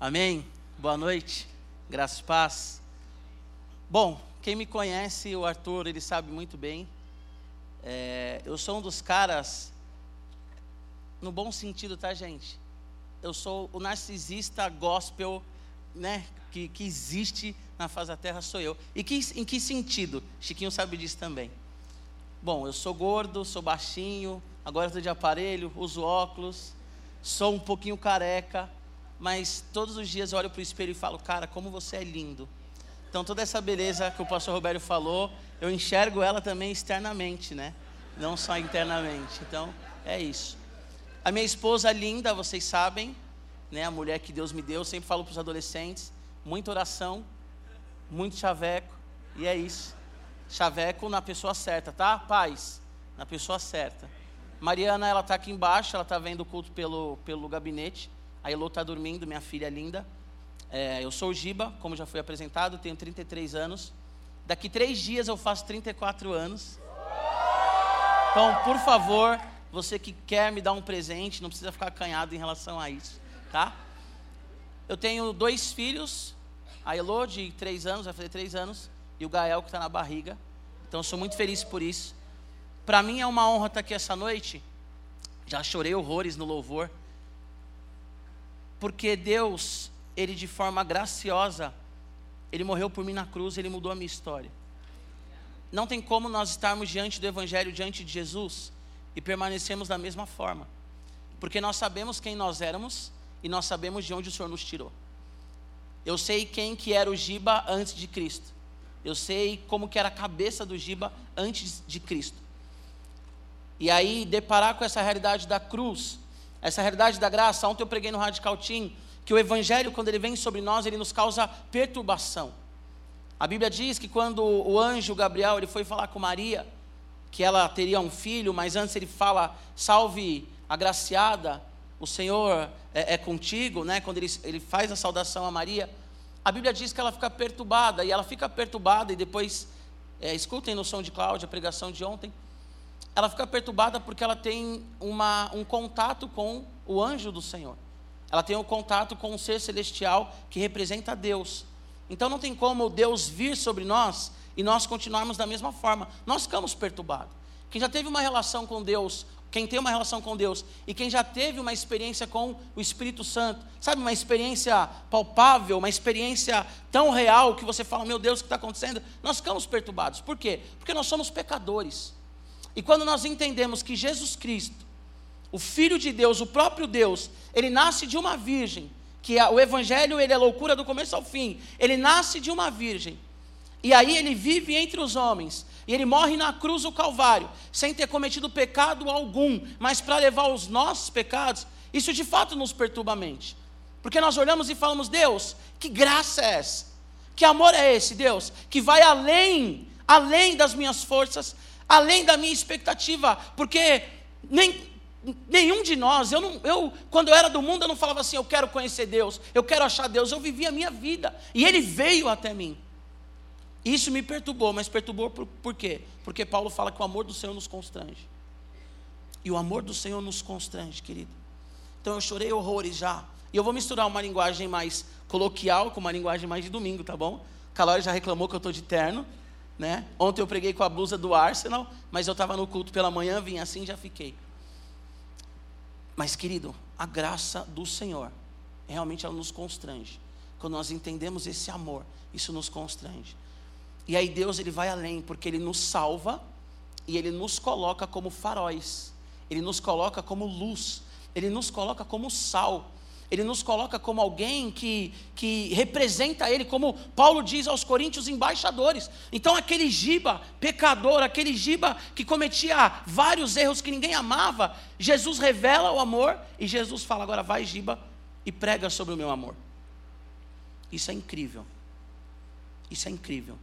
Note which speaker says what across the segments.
Speaker 1: Amém? Boa noite, graças paz. Bom, quem me conhece, o Arthur, ele sabe muito bem. É, eu sou um dos caras, no bom sentido, tá, gente? Eu sou o narcisista gospel, né, que, que existe na face da terra, sou eu. E que, em que sentido? Chiquinho sabe disso também. Bom, eu sou gordo, sou baixinho, agora estou de aparelho, uso óculos, sou um pouquinho careca mas todos os dias eu olho para o espelho e falo, cara, como você é lindo. Então toda essa beleza que o pastor Roberto falou, eu enxergo ela também externamente, né? Não só internamente. Então, é isso. A minha esposa linda, vocês sabem, né? A mulher que Deus me deu, eu sempre falo para os adolescentes, muita oração, muito chaveco, e é isso. Chaveco na pessoa certa, tá? Paz, na pessoa certa. Mariana, ela está aqui embaixo, ela está vendo o culto pelo, pelo gabinete. A Elô está dormindo, minha filha linda. É, eu sou o Giba, como já foi apresentado, tenho 33 anos. Daqui três dias eu faço 34 anos. Então, por favor, você que quer me dar um presente, não precisa ficar acanhado em relação a isso, tá? Eu tenho dois filhos, a Elô, de três anos, vai fazer três anos, e o Gael, que está na barriga. Então, eu sou muito feliz por isso. Para mim é uma honra estar aqui essa noite. Já chorei horrores no louvor porque Deus, Ele de forma graciosa, Ele morreu por mim na cruz, Ele mudou a minha história. Não tem como nós estarmos diante do Evangelho, diante de Jesus, e permanecemos da mesma forma. Porque nós sabemos quem nós éramos e nós sabemos de onde o Senhor nos tirou. Eu sei quem que era o Giba antes de Cristo. Eu sei como que era a cabeça do Giba antes de Cristo. E aí, deparar com essa realidade da cruz, essa realidade da graça, ontem eu preguei no Radical Team, que o Evangelho, quando ele vem sobre nós, ele nos causa perturbação. A Bíblia diz que quando o anjo Gabriel ele foi falar com Maria, que ela teria um filho, mas antes ele fala, salve agraciada, o Senhor é, é contigo, né? quando ele, ele faz a saudação a Maria, a Bíblia diz que ela fica perturbada, e ela fica perturbada, e depois, é, escutem no som de Cláudia, a pregação de ontem, ela fica perturbada porque ela tem uma, um contato com o anjo do Senhor. Ela tem um contato com um ser celestial que representa Deus. Então não tem como Deus vir sobre nós e nós continuarmos da mesma forma. Nós ficamos perturbados. Quem já teve uma relação com Deus, quem tem uma relação com Deus e quem já teve uma experiência com o Espírito Santo, sabe, uma experiência palpável, uma experiência tão real que você fala, meu Deus, o que está acontecendo? Nós ficamos perturbados. Por quê? Porque nós somos pecadores. E quando nós entendemos que Jesus Cristo, o Filho de Deus, o próprio Deus, ele nasce de uma virgem, que o Evangelho ele é loucura do começo ao fim, ele nasce de uma virgem, e aí ele vive entre os homens, e ele morre na cruz do Calvário, sem ter cometido pecado algum, mas para levar os nossos pecados, isso de fato nos perturba a mente, porque nós olhamos e falamos, Deus, que graça é essa? Que amor é esse, Deus, que vai além, além das minhas forças, além da minha expectativa, porque nem, nenhum de nós, eu, não, eu quando eu era do mundo, eu não falava assim, eu quero conhecer Deus, eu quero achar Deus, eu vivia a minha vida, e Ele veio até mim. Isso me perturbou, mas perturbou por, por quê? Porque Paulo fala que o amor do Senhor nos constrange. E o amor do Senhor nos constrange, querido. Então eu chorei horrores já. E eu vou misturar uma linguagem mais coloquial com uma linguagem mais de domingo, tá bom? Calói já reclamou que eu estou de terno. Né? Ontem eu preguei com a blusa do Arsenal, mas eu estava no culto pela manhã, vim assim já fiquei. Mas, querido, a graça do Senhor, realmente ela nos constrange. Quando nós entendemos esse amor, isso nos constrange. E aí Deus ele vai além, porque ele nos salva e ele nos coloca como faróis. Ele nos coloca como luz, ele nos coloca como sal ele nos coloca como alguém que, que representa Ele, como Paulo diz aos coríntios, embaixadores. Então, aquele giba pecador, aquele giba que cometia vários erros que ninguém amava, Jesus revela o amor e Jesus fala: agora vai, giba, e prega sobre o meu amor. Isso é incrível. Isso é incrível.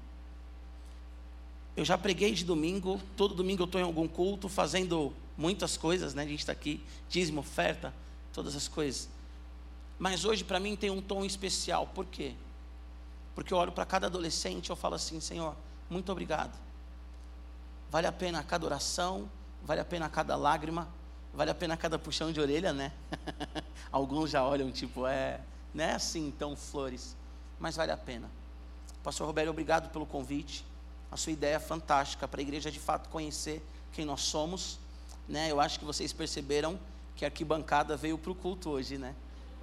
Speaker 1: Eu já preguei de domingo, todo domingo eu estou em algum culto, fazendo muitas coisas, né? A gente está aqui, dízimo, oferta, todas as coisas. Mas hoje para mim tem um tom especial. Por quê? Porque eu olho para cada adolescente e eu falo assim, Senhor, muito obrigado. Vale a pena cada oração, vale a pena cada lágrima, vale a pena cada puxão de orelha, né? Alguns já olham tipo, é, Não é assim tão flores, mas vale a pena. Pastor Roberto, obrigado pelo convite. A sua ideia é fantástica para a igreja de fato conhecer quem nós somos. Né? Eu acho que vocês perceberam que a arquibancada veio para o culto hoje, né?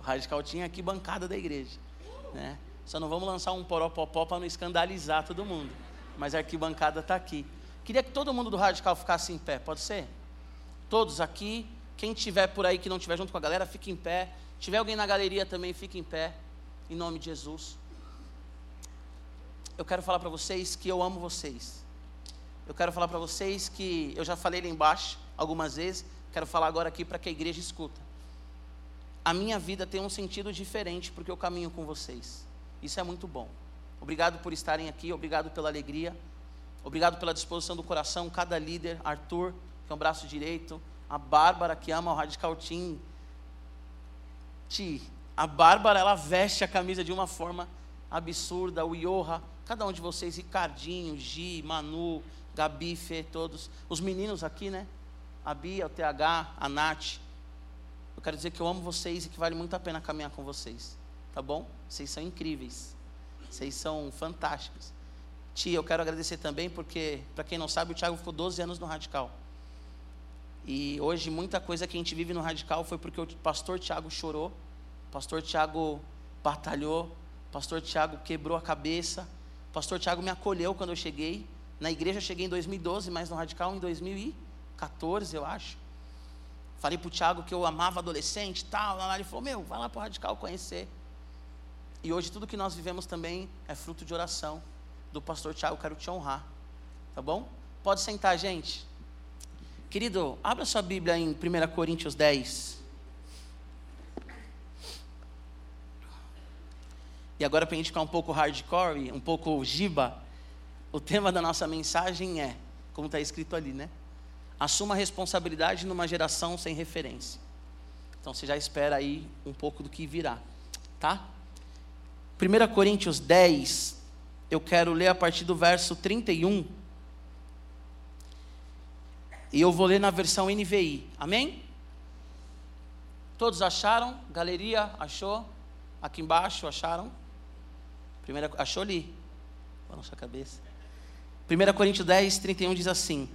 Speaker 1: O Radical tinha arquibancada da igreja, né? Só não vamos lançar um poropopó para não escandalizar todo mundo. Mas a arquibancada está aqui. Queria que todo mundo do Radical ficasse em pé, pode ser? Todos aqui. Quem tiver por aí que não estiver junto com a galera, fique em pé. Se tiver alguém na galeria também, fique em pé. Em nome de Jesus. Eu quero falar para vocês que eu amo vocês. Eu quero falar para vocês que eu já falei lá embaixo algumas vezes, quero falar agora aqui para que a igreja escuta. A minha vida tem um sentido diferente porque eu caminho com vocês. Isso é muito bom. Obrigado por estarem aqui, obrigado pela alegria, obrigado pela disposição do coração. Cada líder, Arthur, que é um braço direito, a Bárbara, que ama o Radical Team. Ti, a Bárbara, ela veste a camisa de uma forma absurda, o Yoha, cada um de vocês, Ricardinho, Gi, Manu, Gabi, Fê, todos, os meninos aqui, né? A Bia, o TH, a Nath. Eu quero dizer que eu amo vocês e que vale muito a pena caminhar com vocês, tá bom? Vocês são incríveis. Vocês são fantásticos. Tia, eu quero agradecer também porque, para quem não sabe, o Thiago ficou 12 anos no Radical. E hoje muita coisa que a gente vive no Radical foi porque o pastor Tiago chorou, o pastor Tiago batalhou, o pastor Tiago quebrou a cabeça, o pastor Tiago me acolheu quando eu cheguei. Na igreja eu cheguei em 2012, mas no Radical em 2014, eu acho. Falei para o Tiago que eu amava adolescente e tal. Ele falou: Meu, vai lá para o Radical conhecer. E hoje tudo que nós vivemos também é fruto de oração do pastor Tiago. Quero te honrar. Tá bom? Pode sentar, gente. Querido, abra sua Bíblia em 1 Coríntios 10. E agora, para a gente ficar um pouco hardcore, um pouco giba, o tema da nossa mensagem é, como está escrito ali, né? Assuma a responsabilidade numa geração sem referência. Então você já espera aí um pouco do que virá, tá? 1 Coríntios 10, eu quero ler a partir do verso 31. E eu vou ler na versão NVI. Amém? Todos acharam? Galeria achou? Aqui embaixo acharam? Primeira, achou ali? Balança a cabeça. 1 Coríntios 10, 31 diz assim: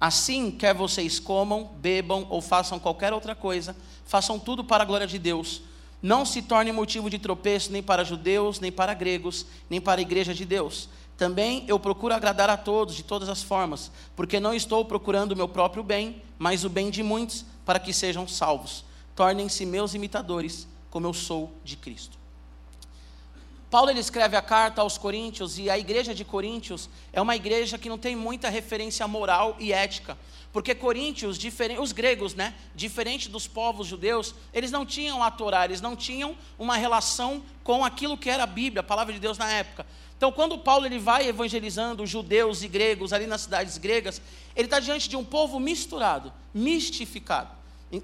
Speaker 1: Assim, quer vocês comam, bebam ou façam qualquer outra coisa, façam tudo para a glória de Deus não se torne motivo de tropeço nem para judeus, nem para gregos, nem para a igreja de Deus. Também eu procuro agradar a todos de todas as formas, porque não estou procurando o meu próprio bem, mas o bem de muitos, para que sejam salvos. Tornem-se meus imitadores, como eu sou de Cristo. Paulo ele escreve a carta aos Coríntios e a igreja de Coríntios é uma igreja que não tem muita referência moral e ética. Porque coríntios, os gregos, né, diferente dos povos judeus, eles não tinham a Torá, eles não tinham uma relação com aquilo que era a Bíblia, a palavra de Deus na época. Então, quando Paulo ele vai evangelizando judeus e gregos ali nas cidades gregas, ele está diante de um povo misturado, mistificado,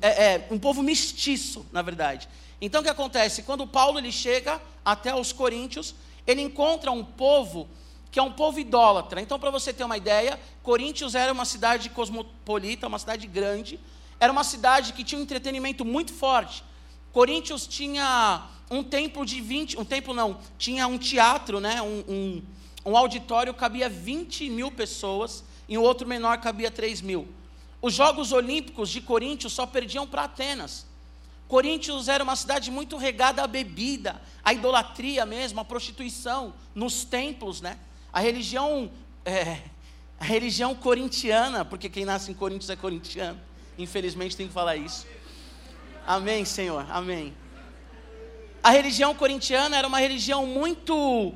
Speaker 1: é, é, um povo mestiço, na verdade. Então, o que acontece? Quando Paulo ele chega até os coríntios, ele encontra um povo que é um povo idólatra. Então, para você ter uma ideia, Coríntios era uma cidade cosmopolita, uma cidade grande, era uma cidade que tinha um entretenimento muito forte. Coríntios tinha um templo de 20, um templo não, tinha um teatro, né, um, um, um auditório cabia 20 mil pessoas, e um outro menor cabia 3 mil. Os Jogos Olímpicos de Coríntios só perdiam para Atenas. Coríntios era uma cidade muito regada à bebida, à idolatria mesmo, à prostituição, nos templos, né? A religião, é, a religião corintiana, porque quem nasce em Coríntios é corintiano. Infelizmente tem que falar isso. Amém, Senhor. Amém. A religião corintiana era uma religião muito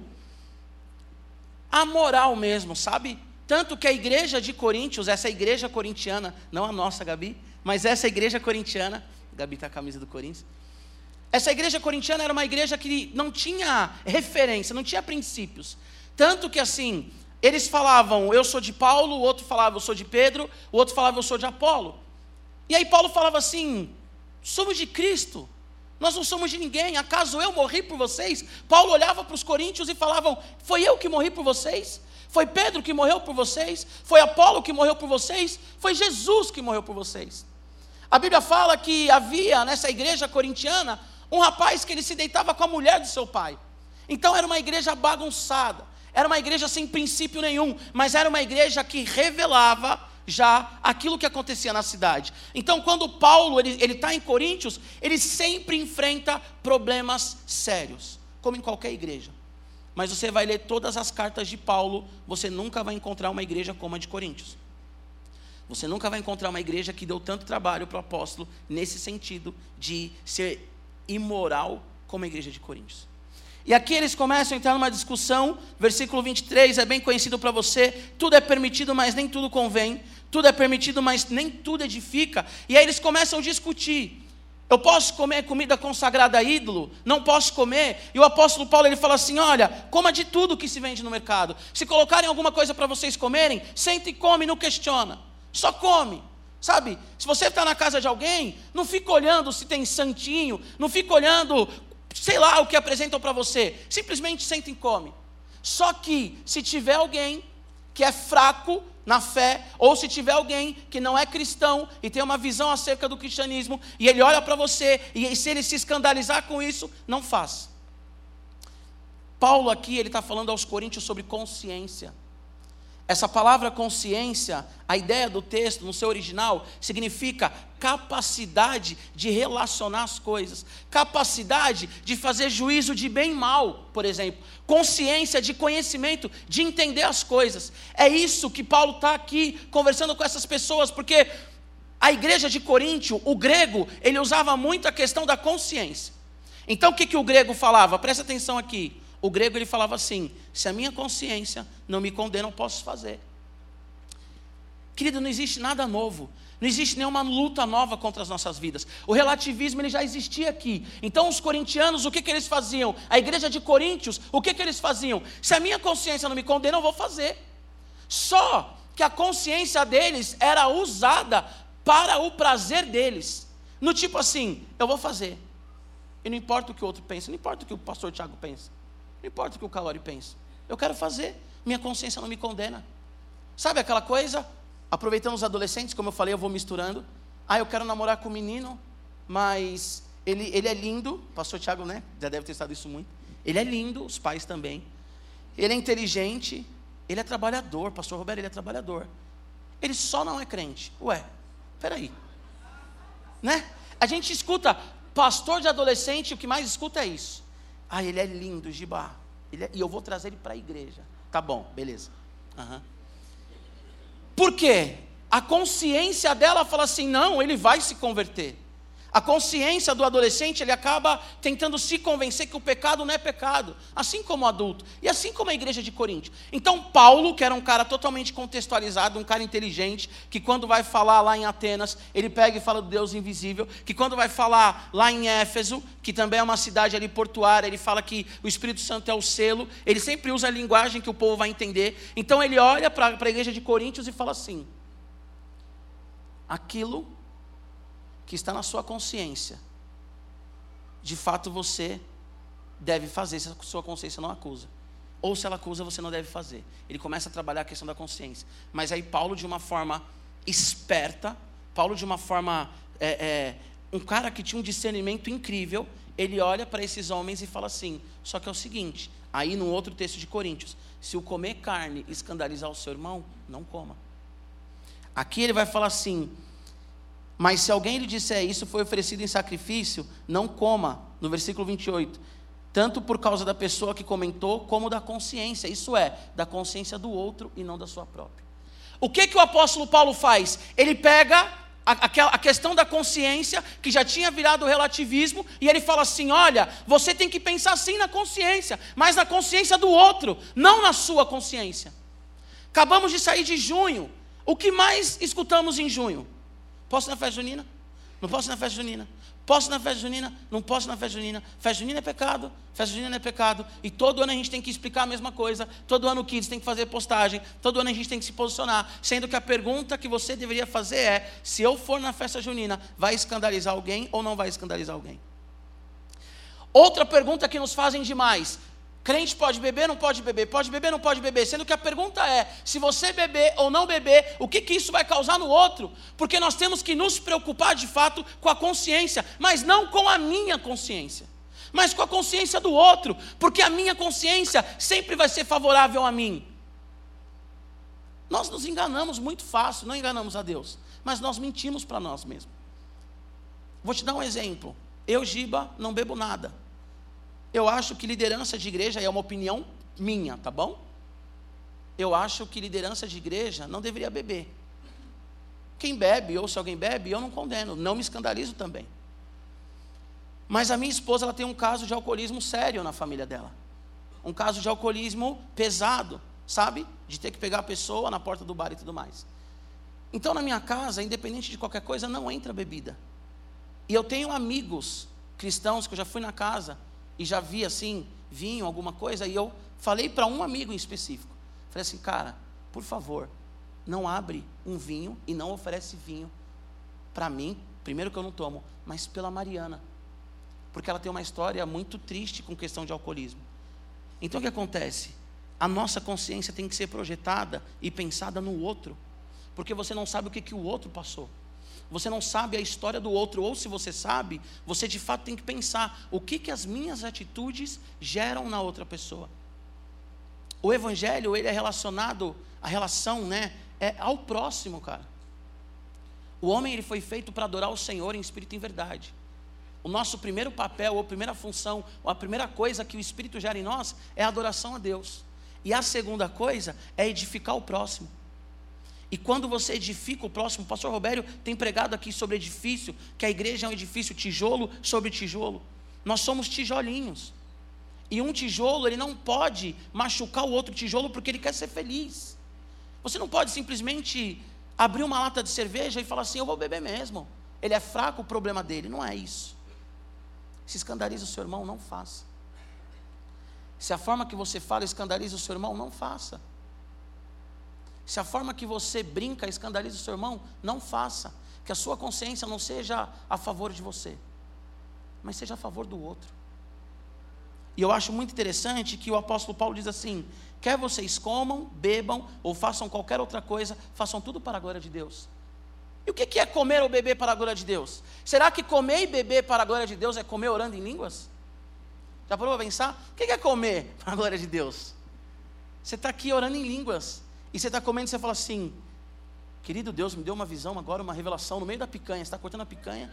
Speaker 1: amoral mesmo, sabe? Tanto que a igreja de Coríntios, essa igreja corintiana, não a nossa, Gabi, mas essa igreja corintiana, Gabi está a camisa do Corinthians. Essa igreja corintiana era uma igreja que não tinha referência, não tinha princípios. Tanto que assim, eles falavam, eu sou de Paulo, o outro falava, eu sou de Pedro, o outro falava, eu sou de Apolo. E aí Paulo falava assim: somos de Cristo, nós não somos de ninguém, acaso eu morri por vocês? Paulo olhava para os coríntios e falavam: foi eu que morri por vocês? Foi Pedro que morreu por vocês? Foi Apolo que morreu por vocês? Foi Jesus que morreu por vocês? A Bíblia fala que havia nessa igreja corintiana Um rapaz que ele se deitava com a mulher do seu pai. Então era uma igreja bagunçada, era uma igreja sem princípio nenhum, mas era uma igreja que revelava já aquilo que acontecia na cidade. Então, quando Paulo ele está em Coríntios, ele sempre enfrenta problemas sérios, como em qualquer igreja. Mas você vai ler todas as cartas de Paulo, você nunca vai encontrar uma igreja como a de Coríntios. Você nunca vai encontrar uma igreja que deu tanto trabalho para o apóstolo nesse sentido de ser imoral como a igreja de Coríntios. E aqui eles começam a entrar numa discussão, versículo 23 é bem conhecido para você: tudo é permitido, mas nem tudo convém, tudo é permitido, mas nem tudo edifica. E aí eles começam a discutir. Eu posso comer comida consagrada a ídolo? Não posso comer? E o apóstolo Paulo ele fala assim: olha, coma de tudo que se vende no mercado. Se colocarem alguma coisa para vocês comerem, senta e come, não questiona. Só come. Sabe, se você está na casa de alguém, não fica olhando se tem santinho, não fica olhando sei lá o que apresentam para você. Simplesmente senta e come. Só que se tiver alguém que é fraco na fé, ou se tiver alguém que não é cristão e tem uma visão acerca do cristianismo, e ele olha para você, e se ele se escandalizar com isso, não faz. Paulo aqui, ele está falando aos coríntios sobre consciência. Essa palavra consciência, a ideia do texto no seu original, significa capacidade de relacionar as coisas, capacidade de fazer juízo de bem e mal, por exemplo, consciência de conhecimento, de entender as coisas. É isso que Paulo está aqui conversando com essas pessoas, porque a igreja de Coríntio, o grego, ele usava muito a questão da consciência. Então o que, que o grego falava? Presta atenção aqui. O grego ele falava assim: se a minha consciência não me condena, eu posso fazer. Querido, não existe nada novo. Não existe nenhuma luta nova contra as nossas vidas. O relativismo ele já existia aqui. Então os corintianos, o que, que eles faziam? A igreja de Coríntios, o que, que eles faziam? Se a minha consciência não me condena, eu vou fazer. Só que a consciência deles era usada para o prazer deles. No tipo assim, eu vou fazer. E não importa o que o outro pensa, não importa o que o pastor Tiago pensa. Não importa o que o Calori pensa. Eu quero fazer. Minha consciência não me condena. Sabe aquela coisa? Aproveitando os adolescentes, como eu falei, eu vou misturando. Ah, eu quero namorar com o um menino, mas ele, ele é lindo. Pastor Tiago, né? Já deve ter estado isso muito. Ele é lindo, os pais também. Ele é inteligente, ele é trabalhador. Pastor Roberto, ele é trabalhador. Ele só não é crente. Ué, peraí. Né? A gente escuta, pastor de adolescente, o que mais escuta é isso. Ah, ele é lindo, Gibá. É, e eu vou trazer ele para a igreja. Tá bom, beleza. Uhum. Por quê? A consciência dela fala assim: não, ele vai se converter. A consciência do adolescente, ele acaba tentando se convencer que o pecado não é pecado, assim como o adulto, e assim como a igreja de Corinto. Então, Paulo, que era um cara totalmente contextualizado, um cara inteligente, que quando vai falar lá em Atenas, ele pega e fala do Deus invisível, que quando vai falar lá em Éfeso, que também é uma cidade ali portuária, ele fala que o Espírito Santo é o selo, ele sempre usa a linguagem que o povo vai entender. Então, ele olha para a igreja de Coríntios e fala assim: aquilo que está na sua consciência, de fato você deve fazer se a sua consciência não acusa. Ou se ela acusa, você não deve fazer. Ele começa a trabalhar a questão da consciência. Mas aí Paulo, de uma forma esperta, Paulo, de uma forma. É, é, um cara que tinha um discernimento incrível, ele olha para esses homens e fala assim: só que é o seguinte, aí no outro texto de Coríntios, se o comer carne escandalizar o seu irmão, não coma. Aqui ele vai falar assim: mas se alguém lhe disser isso foi oferecido em sacrifício, não coma, no versículo 28. Tanto por causa da pessoa que comentou, como da consciência, isso é, da consciência do outro e não da sua própria. O que, que o apóstolo Paulo faz? Ele pega a, questão da consciência, que já tinha virado relativismo, e ele fala assim: olha, você tem que pensar sim na consciência, mas na consciência do outro, não na sua consciência. Acabamos de sair de junho. O que mais escutamos em junho? Posso na festa junina? Não posso na festa junina. Posso na festa junina? Não posso na festa junina. Festa junina é pecado, festa junina é pecado. E todo ano a gente tem que explicar a mesma coisa. Todo ano o Kids tem que fazer postagem. Todo ano a gente tem que se posicionar. Sendo que a pergunta que você deveria fazer é: se eu for na festa junina, vai escandalizar alguém ou não vai escandalizar alguém? Outra pergunta que nos fazem demais: Crente pode beber, não pode beber, pode beber, não pode beber, sendo que a pergunta é: se você beber ou não beber, o que, que isso vai causar no outro? Porque nós temos que nos preocupar de fato com a consciência, mas não com a minha consciência, mas com a consciência do outro, porque a minha consciência sempre vai ser favorável a mim. Nós nos enganamos muito fácil, não enganamos a Deus, mas nós mentimos para nós mesmos. Vou te dar um exemplo. Eu, Giba, não bebo nada. Eu acho que liderança de igreja é uma opinião minha, tá bom? Eu acho que liderança de igreja não deveria beber. Quem bebe, ou se alguém bebe, eu não condeno, não me escandalizo também. Mas a minha esposa ela tem um caso de alcoolismo sério na família dela. Um caso de alcoolismo pesado, sabe? De ter que pegar a pessoa na porta do bar e tudo mais. Então, na minha casa, independente de qualquer coisa, não entra bebida. E eu tenho amigos cristãos que eu já fui na casa e já vi assim, vinho, alguma coisa, e eu falei para um amigo em específico. Falei assim, cara, por favor, não abre um vinho e não oferece vinho para mim, primeiro que eu não tomo, mas pela Mariana. Porque ela tem uma história muito triste com questão de alcoolismo. Então o que acontece? A nossa consciência tem que ser projetada e pensada no outro, porque você não sabe o que, que o outro passou você não sabe a história do outro, ou se você sabe, você de fato tem que pensar o que, que as minhas atitudes geram na outra pessoa. O evangelho, ele é relacionado, a relação, né, é ao próximo, cara. O homem, ele foi feito para adorar o Senhor em espírito e em verdade. O nosso primeiro papel, ou primeira função, ou a primeira coisa que o Espírito gera em nós é a adoração a Deus. E a segunda coisa é edificar o próximo. E quando você edifica o próximo, pastor Robério tem pregado aqui sobre edifício, que a igreja é um edifício tijolo sobre tijolo. Nós somos tijolinhos. E um tijolo, ele não pode machucar o outro tijolo porque ele quer ser feliz. Você não pode simplesmente abrir uma lata de cerveja e falar assim: eu vou beber mesmo. Ele é fraco, o problema dele. Não é isso. Se escandaliza o seu irmão, não faça. Se a forma que você fala escandaliza o seu irmão, não faça. Se a forma que você brinca escandaliza o seu irmão, não faça. Que a sua consciência não seja a favor de você, mas seja a favor do outro. E eu acho muito interessante que o apóstolo Paulo diz assim: quer vocês comam, bebam ou façam qualquer outra coisa, façam tudo para a glória de Deus. E o que é comer ou beber para a glória de Deus? Será que comer e beber para a glória de Deus é comer orando em línguas? Já parou para pensar? O que é comer para a glória de Deus? Você está aqui orando em línguas. E você está comendo e você fala assim: Querido Deus, me deu uma visão agora, uma revelação no meio da picanha. Você está cortando a picanha?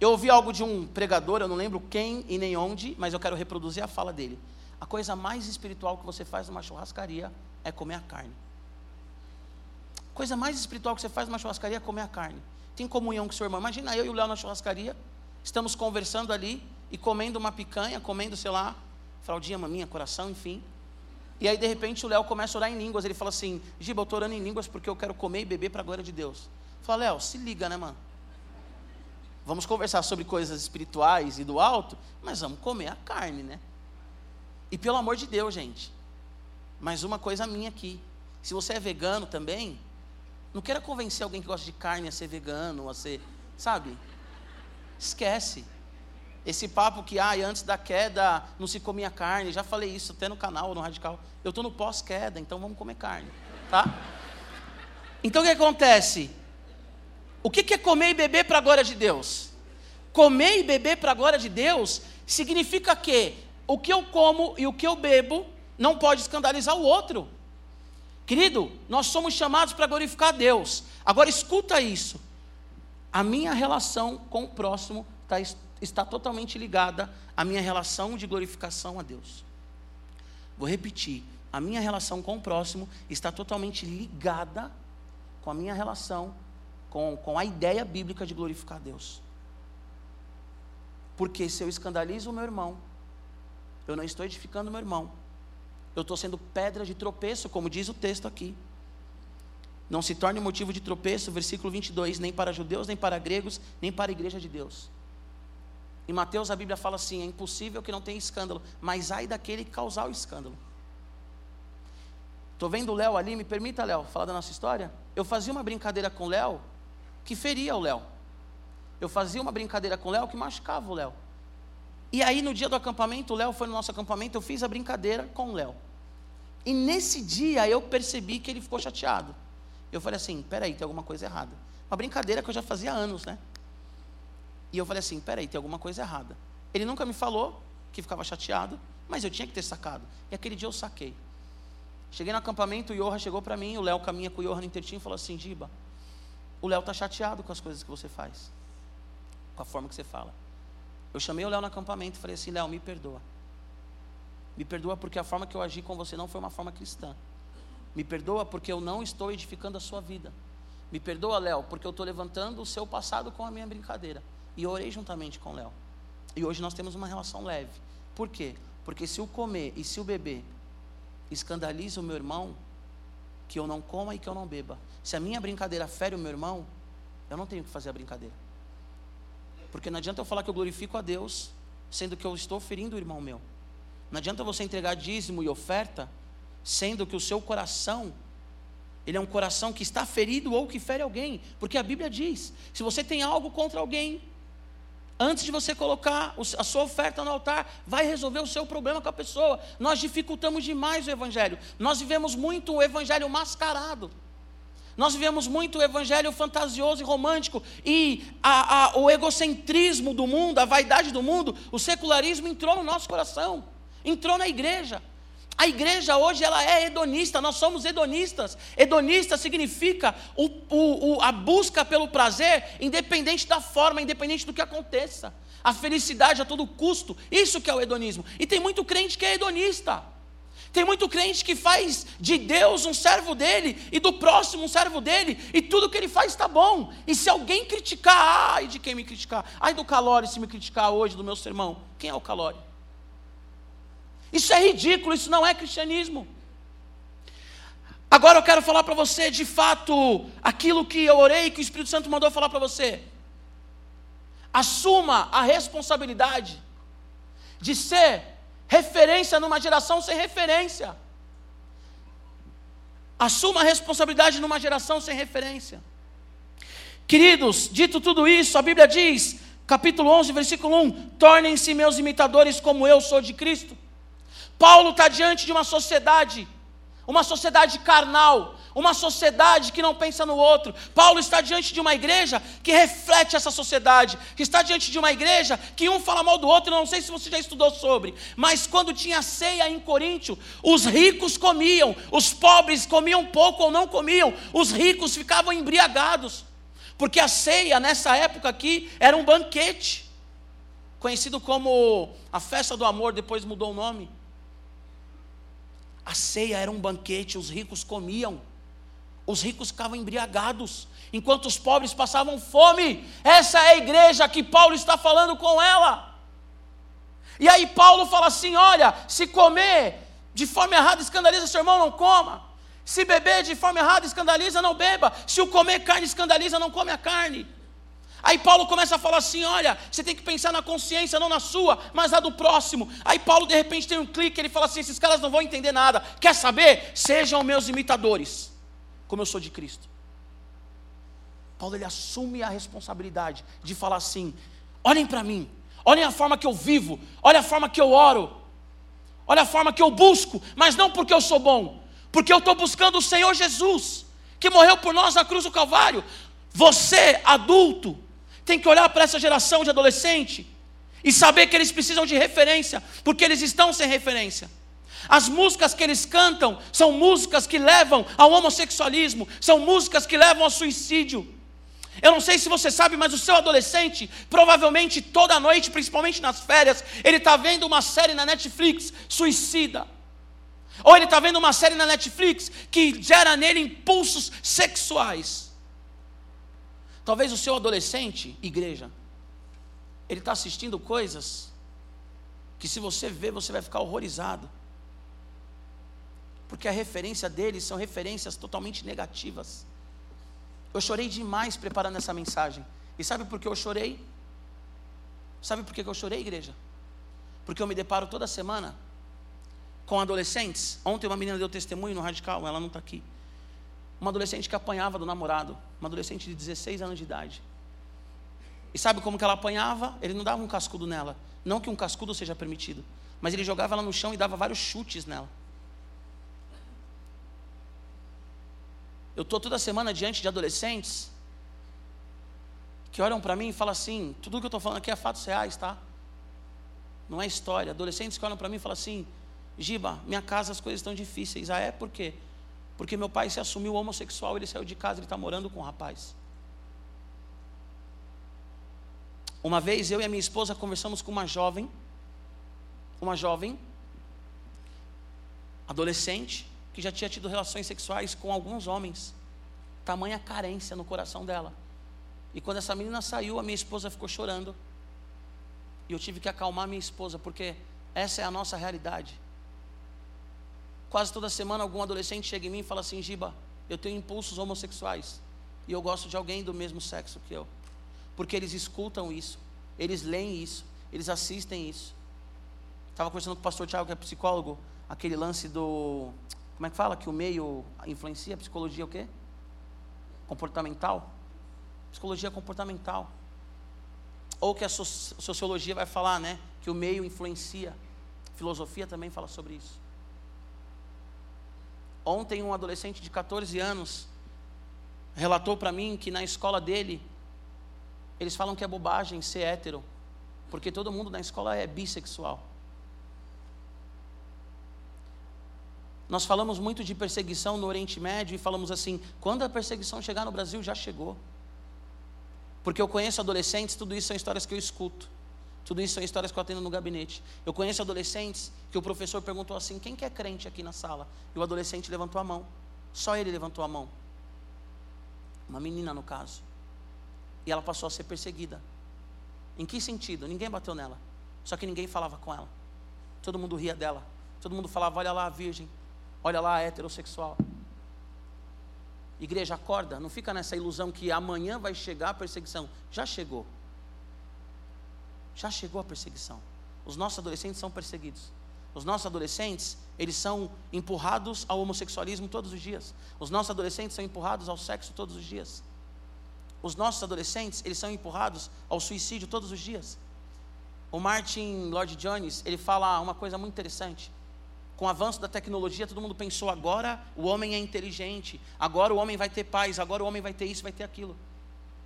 Speaker 1: Eu ouvi algo de um pregador, eu não lembro quem e nem onde, mas eu quero reproduzir a fala dele. A coisa mais espiritual que você faz numa churrascaria é comer a carne. A coisa mais espiritual que você faz numa churrascaria é comer a carne. Tem comunhão com seu irmão. Imagina eu e o Léo na churrascaria, estamos conversando ali e comendo uma picanha, comendo, sei lá, fraldinha, maminha, coração, enfim. E aí, de repente, o Léo começa a orar em línguas. Ele fala assim: Giba, eu estou orando em línguas porque eu quero comer e beber para a glória de Deus. Fala, Léo, se liga, né, mano? Vamos conversar sobre coisas espirituais e do alto, mas vamos comer a carne, né? E pelo amor de Deus, gente, mais uma coisa minha aqui. Se você é vegano também, não queira convencer alguém que gosta de carne a ser vegano, a ser, sabe? Esquece. Esse papo que, ah, antes da queda não se comia carne, já falei isso até no canal, no Radical. Eu estou no pós-queda, então vamos comer carne, tá? Então o que acontece? O que é comer e beber para a glória de Deus? Comer e beber para a glória de Deus significa que o que eu como e o que eu bebo não pode escandalizar o outro. Querido, nós somos chamados para glorificar a Deus. Agora escuta isso. A minha relação com o próximo está está totalmente ligada à minha relação de glorificação a Deus. Vou repetir: a minha relação com o próximo está totalmente ligada com a minha relação com, com a ideia bíblica de glorificar a Deus. Porque se eu escandalizo o meu irmão, eu não estou edificando o meu irmão, eu estou sendo pedra de tropeço, como diz o texto aqui. Não se torne motivo de tropeço, versículo 22, nem para judeus, nem para gregos, nem para a igreja de Deus. Em Mateus a Bíblia fala assim: é impossível que não tenha escândalo, mas ai daquele que causar o escândalo. Estou vendo o Léo ali, me permita, Léo, falar da nossa história? Eu fazia uma brincadeira com o Léo que feria o Léo. Eu fazia uma brincadeira com o Léo que machucava o Léo. E aí, no dia do acampamento, o Léo foi no nosso acampamento, eu fiz a brincadeira com o Léo. E nesse dia eu percebi que ele ficou chateado. Eu falei assim: peraí, tem alguma coisa errada. Uma brincadeira que eu já fazia há anos, né? E eu falei assim: peraí, tem alguma coisa errada. Ele nunca me falou que ficava chateado, mas eu tinha que ter sacado. E aquele dia eu saquei. Cheguei no acampamento, o Yoha chegou para mim, o Léo caminha com o Yoha no intertinho e falou assim: Giba, o Léo está chateado com as coisas que você faz, com a forma que você fala. Eu chamei o Léo no acampamento e falei assim: Léo, me perdoa. Me perdoa porque a forma que eu agi com você não foi uma forma cristã. Me perdoa porque eu não estou edificando a sua vida. Me perdoa, Léo, porque eu estou levantando o seu passado com a minha brincadeira. E orei juntamente com o Léo. E hoje nós temos uma relação leve. Por quê? Porque se o comer e se o beber escandaliza o meu irmão, que eu não coma e que eu não beba. Se a minha brincadeira fere o meu irmão, eu não tenho que fazer a brincadeira. Porque não adianta eu falar que eu glorifico a Deus, sendo que eu estou ferindo o irmão meu. Não adianta você entregar dízimo e oferta, sendo que o seu coração, ele é um coração que está ferido ou que fere alguém. Porque a Bíblia diz: se você tem algo contra alguém, Antes de você colocar a sua oferta no altar, vai resolver o seu problema com a pessoa. Nós dificultamos demais o Evangelho. Nós vivemos muito o Evangelho mascarado. Nós vivemos muito o evangelho fantasioso e romântico e a, a, o egocentrismo do mundo, a vaidade do mundo, o secularismo entrou no nosso coração, entrou na igreja. A igreja hoje ela é hedonista, nós somos hedonistas. Hedonista significa o, o, o, a busca pelo prazer, independente da forma, independente do que aconteça. A felicidade a todo custo, isso que é o hedonismo. E tem muito crente que é hedonista. Tem muito crente que faz de Deus um servo dele e do próximo um servo dele, e tudo que ele faz está bom. E se alguém criticar, ai de quem me criticar? Ai do Calori se me criticar hoje do meu sermão. Quem é o Calori? Isso é ridículo, isso não é cristianismo. Agora eu quero falar para você de fato aquilo que eu orei, que o Espírito Santo mandou falar para você. Assuma a responsabilidade de ser referência numa geração sem referência. Assuma a responsabilidade numa geração sem referência. Queridos, dito tudo isso, a Bíblia diz, capítulo 11, versículo 1: Tornem-se meus imitadores como eu sou de Cristo. Paulo está diante de uma sociedade, uma sociedade carnal, uma sociedade que não pensa no outro. Paulo está diante de uma igreja que reflete essa sociedade, que está diante de uma igreja que um fala mal do outro, não sei se você já estudou sobre, mas quando tinha ceia em Coríntio, os ricos comiam, os pobres comiam pouco ou não comiam, os ricos ficavam embriagados, porque a ceia nessa época aqui era um banquete, conhecido como a festa do amor, depois mudou o nome. A ceia era um banquete, os ricos comiam, os ricos ficavam embriagados, enquanto os pobres passavam fome. Essa é a igreja que Paulo está falando com ela. E aí Paulo fala assim: olha, se comer de forma errada escandaliza seu irmão, não coma. Se beber de forma errada escandaliza, não beba. Se o comer carne escandaliza, não come a carne. Aí Paulo começa a falar assim: olha, você tem que pensar na consciência, não na sua, mas na do próximo. Aí Paulo de repente tem um clique, ele fala assim: esses caras não vão entender nada. Quer saber? Sejam meus imitadores, como eu sou de Cristo. Paulo ele assume a responsabilidade de falar assim: olhem para mim, olhem a forma que eu vivo, olhem a forma que eu oro, olha a forma que eu busco, mas não porque eu sou bom, porque eu estou buscando o Senhor Jesus, que morreu por nós na cruz do Calvário. Você, adulto, tem que olhar para essa geração de adolescente e saber que eles precisam de referência, porque eles estão sem referência. As músicas que eles cantam são músicas que levam ao homossexualismo, são músicas que levam ao suicídio. Eu não sei se você sabe, mas o seu adolescente, provavelmente toda noite, principalmente nas férias, ele está vendo uma série na Netflix suicida. Ou ele está vendo uma série na Netflix que gera nele impulsos sexuais. Talvez o seu adolescente, igreja, ele está assistindo coisas que se você ver, você vai ficar horrorizado. Porque a referência deles são referências totalmente negativas. Eu chorei demais preparando essa mensagem. E sabe por que eu chorei? Sabe por que eu chorei, igreja? Porque eu me deparo toda semana com adolescentes. Ontem uma menina deu testemunho no radical, ela não está aqui uma adolescente que apanhava do namorado, uma adolescente de 16 anos de idade. E sabe como que ela apanhava? Ele não dava um cascudo nela, Não que um cascudo seja permitido, mas ele jogava ela no chão e dava vários chutes nela. Eu estou toda semana diante de adolescentes que olham para mim e falam assim: tudo que eu estou falando aqui é fatos reais, tá? Não é história. Adolescentes que olham para mim e falam assim: Giba, minha casa as coisas estão difíceis. Ah, é por quê? Porque meu pai se assumiu homossexual, ele saiu de casa, ele está morando com um rapaz. Uma vez eu e a minha esposa conversamos com uma jovem, uma jovem, adolescente, que já tinha tido relações sexuais com alguns homens. Tamanha carência no coração dela. E quando essa menina saiu, a minha esposa ficou chorando. E eu tive que acalmar minha esposa, porque essa é a nossa realidade. Quase toda semana algum adolescente chega em mim e fala assim: Giba, eu tenho impulsos homossexuais. E eu gosto de alguém do mesmo sexo que eu. Porque eles escutam isso, eles leem isso, eles assistem isso. Estava conversando com o pastor Tiago, que é psicólogo, aquele lance do. Como é que fala? Que o meio influencia? Psicologia o quê? Comportamental? Psicologia comportamental. Ou que a sociologia vai falar, né? Que o meio influencia. Filosofia também fala sobre isso. Ontem um adolescente de 14 anos relatou para mim que na escola dele eles falam que é bobagem ser hétero, porque todo mundo na escola é bissexual. Nós falamos muito de perseguição no Oriente Médio e falamos assim: quando a perseguição chegar no Brasil, já chegou. Porque eu conheço adolescentes, tudo isso são histórias que eu escuto. Tudo isso são histórias que eu atendo no gabinete. Eu conheço adolescentes que o professor perguntou assim: quem que é crente aqui na sala? E o adolescente levantou a mão. Só ele levantou a mão. Uma menina, no caso. E ela passou a ser perseguida. Em que sentido? Ninguém bateu nela. Só que ninguém falava com ela. Todo mundo ria dela. Todo mundo falava: olha lá a virgem. Olha lá a heterossexual. Igreja, acorda, não fica nessa ilusão que amanhã vai chegar a perseguição. Já chegou. Já chegou a perseguição. Os nossos adolescentes são perseguidos. Os nossos adolescentes, eles são empurrados ao homossexualismo todos os dias. Os nossos adolescentes são empurrados ao sexo todos os dias. Os nossos adolescentes, eles são empurrados ao suicídio todos os dias. O Martin Lloyd Jones, ele fala uma coisa muito interessante com o avanço da tecnologia, todo mundo pensou: agora o homem é inteligente, agora o homem vai ter paz, agora o homem vai ter isso, vai ter aquilo.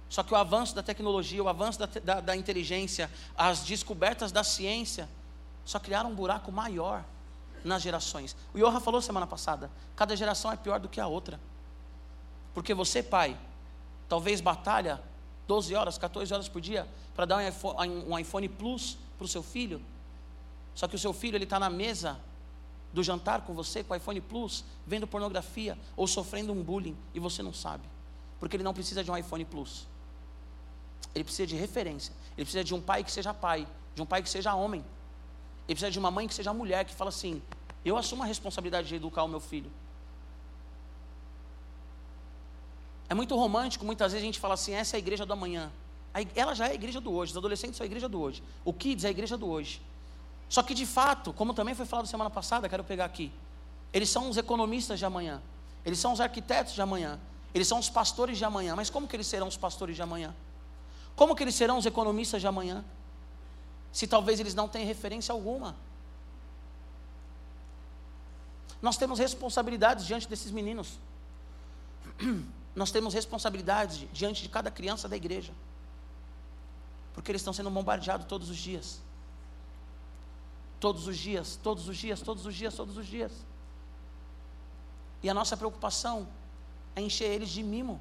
Speaker 1: Só que o avanço da tecnologia, o avanço da, da, da inteligência, as descobertas da ciência, só criaram um buraco maior nas gerações. O Johan falou semana passada: cada geração é pior do que a outra. Porque você, pai, talvez batalha 12 horas, 14 horas por dia para dar um iPhone, um iPhone Plus para o seu filho. Só que o seu filho ele está na mesa do jantar com você, com o iPhone Plus, vendo pornografia ou sofrendo um bullying e você não sabe. Porque ele não precisa de um iPhone Plus. Ele precisa de referência. Ele precisa de um pai que seja pai, de um pai que seja homem. Ele precisa de uma mãe que seja mulher, que fala assim: eu assumo a responsabilidade de educar o meu filho. É muito romântico, muitas vezes a gente fala assim: essa é a igreja do amanhã. Ela já é a igreja do hoje, os adolescentes são a igreja do hoje. O Kids é a igreja do hoje. Só que de fato, como também foi falado semana passada, quero pegar aqui. Eles são os economistas de amanhã. Eles são os arquitetos de amanhã. Eles são os pastores de amanhã. Mas como que eles serão os pastores de amanhã? Como que eles serão os economistas de amanhã? Se talvez eles não tenham referência alguma. Nós temos responsabilidades diante desses meninos. Nós temos responsabilidades diante de cada criança da igreja. Porque eles estão sendo bombardeados todos os dias. Todos os dias, todos os dias, todos os dias, todos os dias. E a nossa preocupação é encher eles de mimo.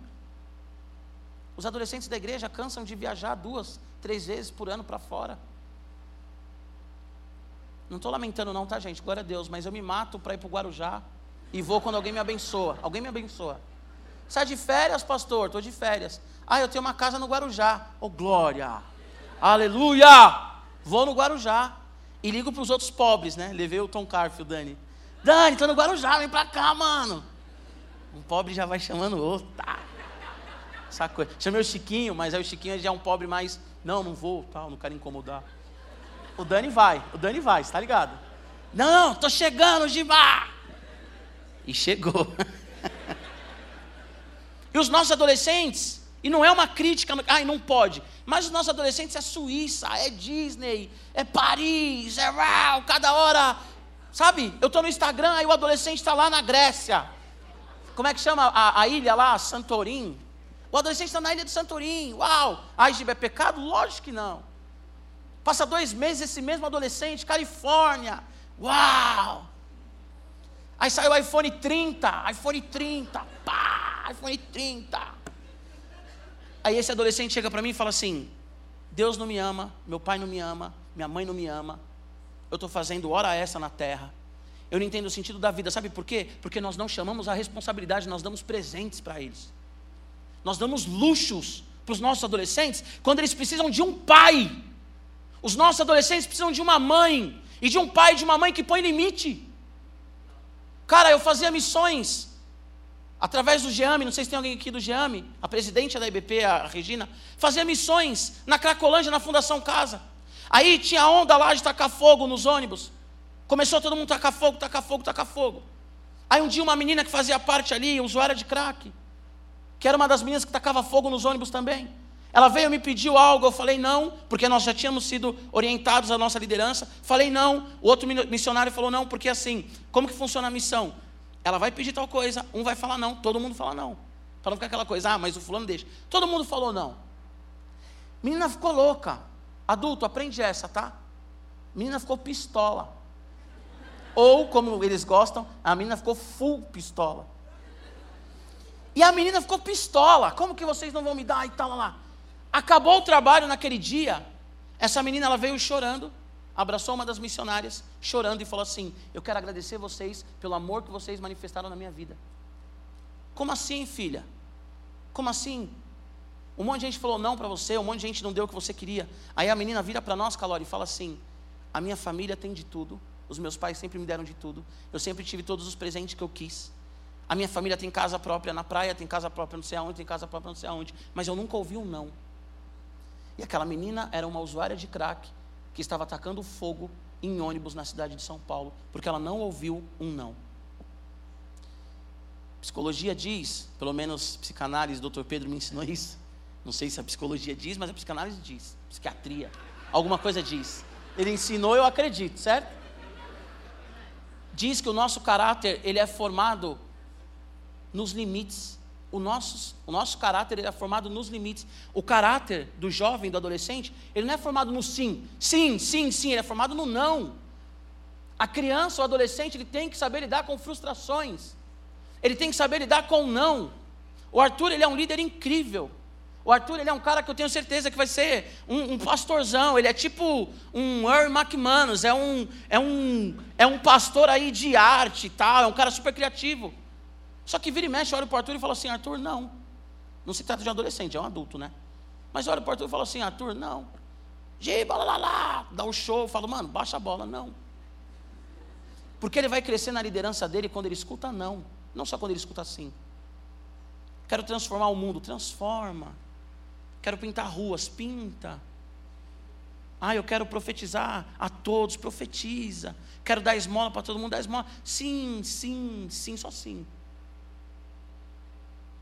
Speaker 1: Os adolescentes da igreja cansam de viajar duas, três vezes por ano para fora. Não estou lamentando, não, tá, gente? Glória a Deus, mas eu me mato para ir para o Guarujá e vou quando alguém me abençoa. Alguém me abençoa. Sai de férias, pastor? Estou de férias. Ah, eu tenho uma casa no Guarujá. Oh, glória! Aleluia! Vou no Guarujá. E ligo para os outros pobres, né? Levei o Tom Carfield, Dani. Dani, tô no Guarujá, vem pra cá, mano. Um pobre já vai chamando o outro. Tá. Coisa. Chamei o Chiquinho, mas aí o Chiquinho já é um pobre mais. Não, não vou, tal, não quero incomodar. O Dani vai, o Dani vai, está ligado? Não, tô chegando, Gibá! E chegou. e os nossos adolescentes, E não é uma crítica, ai, não pode. Mas os nossos adolescentes é Suíça, é Disney, é Paris, é uau, cada hora. Sabe? Eu estou no Instagram, aí o adolescente está lá na Grécia. Como é que chama a, a ilha lá? Santorim. O adolescente está na ilha de Santorim. Uau! Ai, é pecado? Lógico que não. Passa dois meses esse mesmo adolescente, Califórnia. Uau! Aí sai o iPhone 30, iPhone 30, pá, iPhone 30. Aí esse adolescente chega para mim e fala assim: Deus não me ama, meu pai não me ama, minha mãe não me ama, eu estou fazendo hora essa na terra. Eu não entendo o sentido da vida, sabe por quê? Porque nós não chamamos a responsabilidade, nós damos presentes para eles. Nós damos luxos para os nossos adolescentes quando eles precisam de um pai. Os nossos adolescentes precisam de uma mãe, e de um pai e de uma mãe que põe limite. Cara, eu fazia missões através do GEAME, não sei se tem alguém aqui do GEAME, a presidente da IBP, a Regina, fazia missões na Cracolândia, na Fundação Casa. Aí tinha onda lá de tacar fogo nos ônibus. Começou todo mundo tacar fogo, tacar fogo, tacar fogo. Aí um dia uma menina que fazia parte ali, usuária de crack, que era uma das meninas que tacava fogo nos ônibus também. Ela veio me pediu algo, eu falei não, porque nós já tínhamos sido orientados à nossa liderança. Falei não. O outro missionário falou não, porque assim, como que funciona a missão? Ela vai pedir tal coisa, um vai falar não, todo mundo fala não. Para não ficar aquela coisa, ah, mas o fulano deixa. Todo mundo falou não. Menina ficou louca. Adulto, aprende essa, tá? Menina ficou pistola. Ou, como eles gostam, a menina ficou full pistola. E a menina ficou pistola. Como que vocês não vão me dar e tal lá? Acabou o trabalho naquele dia. Essa menina ela veio chorando abraçou uma das missionárias, chorando, e falou assim: Eu quero agradecer vocês pelo amor que vocês manifestaram na minha vida. Como assim, filha? Como assim? Um monte de gente falou não para você, um monte de gente não deu o que você queria. Aí a menina vira para nós, Calori, e fala assim: A minha família tem de tudo, os meus pais sempre me deram de tudo, eu sempre tive todos os presentes que eu quis. A minha família tem casa própria na praia, tem casa própria não sei aonde, tem casa própria não sei aonde, mas eu nunca ouvi um não. E aquela menina era uma usuária de crack, que estava atacando fogo em ônibus na cidade de São Paulo, porque ela não ouviu um não. Psicologia diz, pelo menos psicanálise, Dr. Pedro me ensinou isso. Não sei se a psicologia diz, mas a psicanálise diz, psiquiatria, alguma coisa diz. Ele ensinou, eu acredito, certo? Diz que o nosso caráter, ele é formado nos limites o nosso, o nosso caráter é formado nos limites. O caráter do jovem, do adolescente, ele não é formado no sim, sim, sim, sim, ele é formado no não. A criança, o adolescente, ele tem que saber lidar com frustrações. Ele tem que saber lidar com o não. O Arthur, ele é um líder incrível. O Arthur, ele é um cara que eu tenho certeza que vai ser um, um pastorzão. Ele é tipo um Earl McManus, é um, é, um, é um pastor aí de arte e tal, é um cara super criativo. Só que vira e mexe, olha para o Arthur e fala assim: Arthur, não. Não se trata de um adolescente, é um adulto, né? Mas olha para o Arthur e fala assim: Arthur, não. Giba, lá, lá, lá. Dá o um show, fala, mano, baixa a bola, não. Porque ele vai crescer na liderança dele quando ele escuta não, não só quando ele escuta sim. Quero transformar o mundo, transforma. Quero pintar ruas, pinta. Ah, eu quero profetizar a todos, profetiza. Quero dar esmola para todo mundo, dar esmola. Sim, sim, sim, só sim.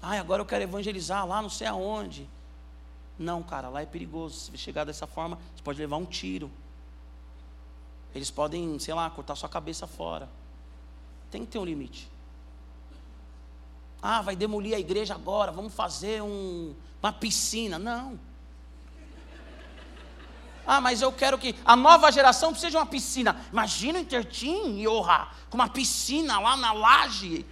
Speaker 1: Ai, agora eu quero evangelizar lá não sei aonde. Não, cara, lá é perigoso. Se chegar dessa forma, você pode levar um tiro. Eles podem, sei lá, cortar sua cabeça fora. Tem que ter um limite. Ah, vai demolir a igreja agora, vamos fazer um, uma piscina. Não. Ah, mas eu quero que a nova geração precise de uma piscina. Imagina o Intertim e Orra, com uma piscina lá na laje.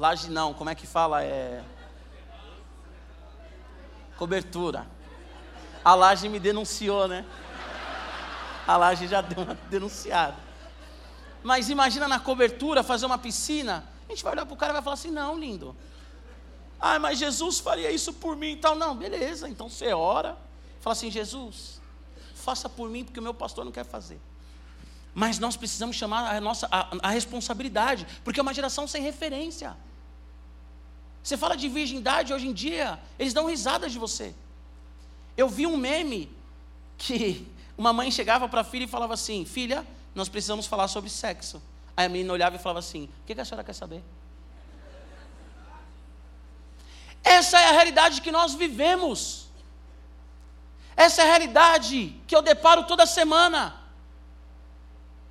Speaker 1: Laje não, como é que fala? É. Cobertura. A laje me denunciou, né? A laje já deu uma denunciada. Mas imagina na cobertura fazer uma piscina. A gente vai olhar para o cara e vai falar assim: não, lindo. Ah, mas Jesus faria isso por mim e tal. Não, beleza. Então você ora. Fala assim: Jesus, faça por mim porque o meu pastor não quer fazer. Mas nós precisamos chamar a nossa a, a responsabilidade, porque é uma geração sem referência. Você fala de virgindade hoje em dia, eles dão risadas de você. Eu vi um meme que uma mãe chegava para a filha e falava assim: Filha, nós precisamos falar sobre sexo. Aí a menina olhava e falava assim: O que, que a senhora quer saber? Essa é a realidade que nós vivemos. Essa é a realidade que eu deparo toda semana.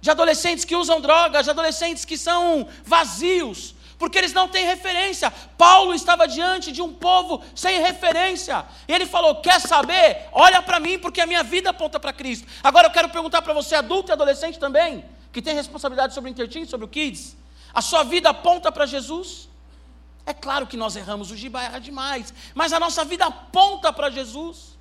Speaker 1: De adolescentes que usam drogas, de adolescentes que são vazios, porque eles não têm referência. Paulo estava diante de um povo sem referência. E ele falou: Quer saber? Olha para mim, porque a minha vida aponta para Cristo. Agora eu quero perguntar para você, adulto e adolescente também, que tem responsabilidade sobre o Intertim, sobre o Kids: A sua vida aponta para Jesus? É claro que nós erramos, o Giba erra demais, mas a nossa vida aponta para Jesus.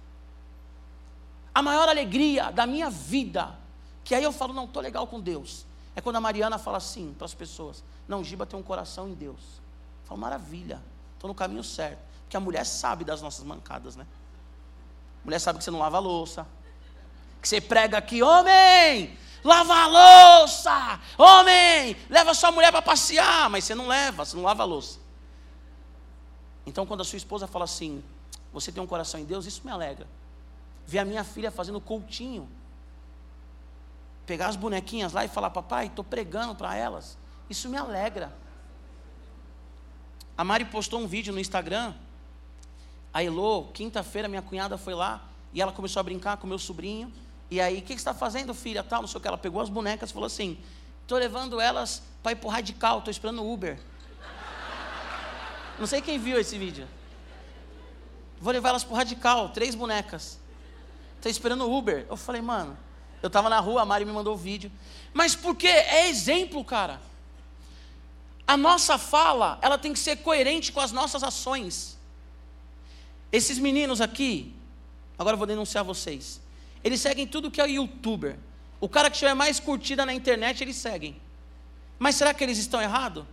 Speaker 1: A maior alegria da minha vida, que aí eu falo, não, estou legal com Deus, é quando a Mariana fala assim para as pessoas: Não, Giba tem um coração em Deus. Eu falo, maravilha, estou no caminho certo. Porque a mulher sabe das nossas mancadas, né? A mulher sabe que você não lava a louça, que você prega aqui, homem, lava a louça, homem, leva sua mulher para passear, mas você não leva, você não lava a louça. Então, quando a sua esposa fala assim, você tem um coração em Deus, isso me alegra. Ver a minha filha fazendo cultinho, pegar as bonequinhas lá e falar, papai, estou pregando para elas. Isso me alegra. A Mari postou um vídeo no Instagram. A Elô, quinta-feira, minha cunhada foi lá e ela começou a brincar com meu sobrinho. E aí, o que, que você está fazendo, filha? Tal, não sei o que. Ela pegou as bonecas e falou assim: estou levando elas para ir para o radical, estou esperando o Uber. Não sei quem viu esse vídeo. Vou levar elas para o radical, três bonecas. Estou esperando o Uber. Eu falei, mano, eu estava na rua, a Mari me mandou o vídeo. Mas porque é exemplo, cara. A nossa fala, ela tem que ser coerente com as nossas ações. Esses meninos aqui, agora eu vou denunciar vocês. Eles seguem tudo que é youtuber. O cara que tiver mais curtida na internet, eles seguem. Mas será que eles estão errados?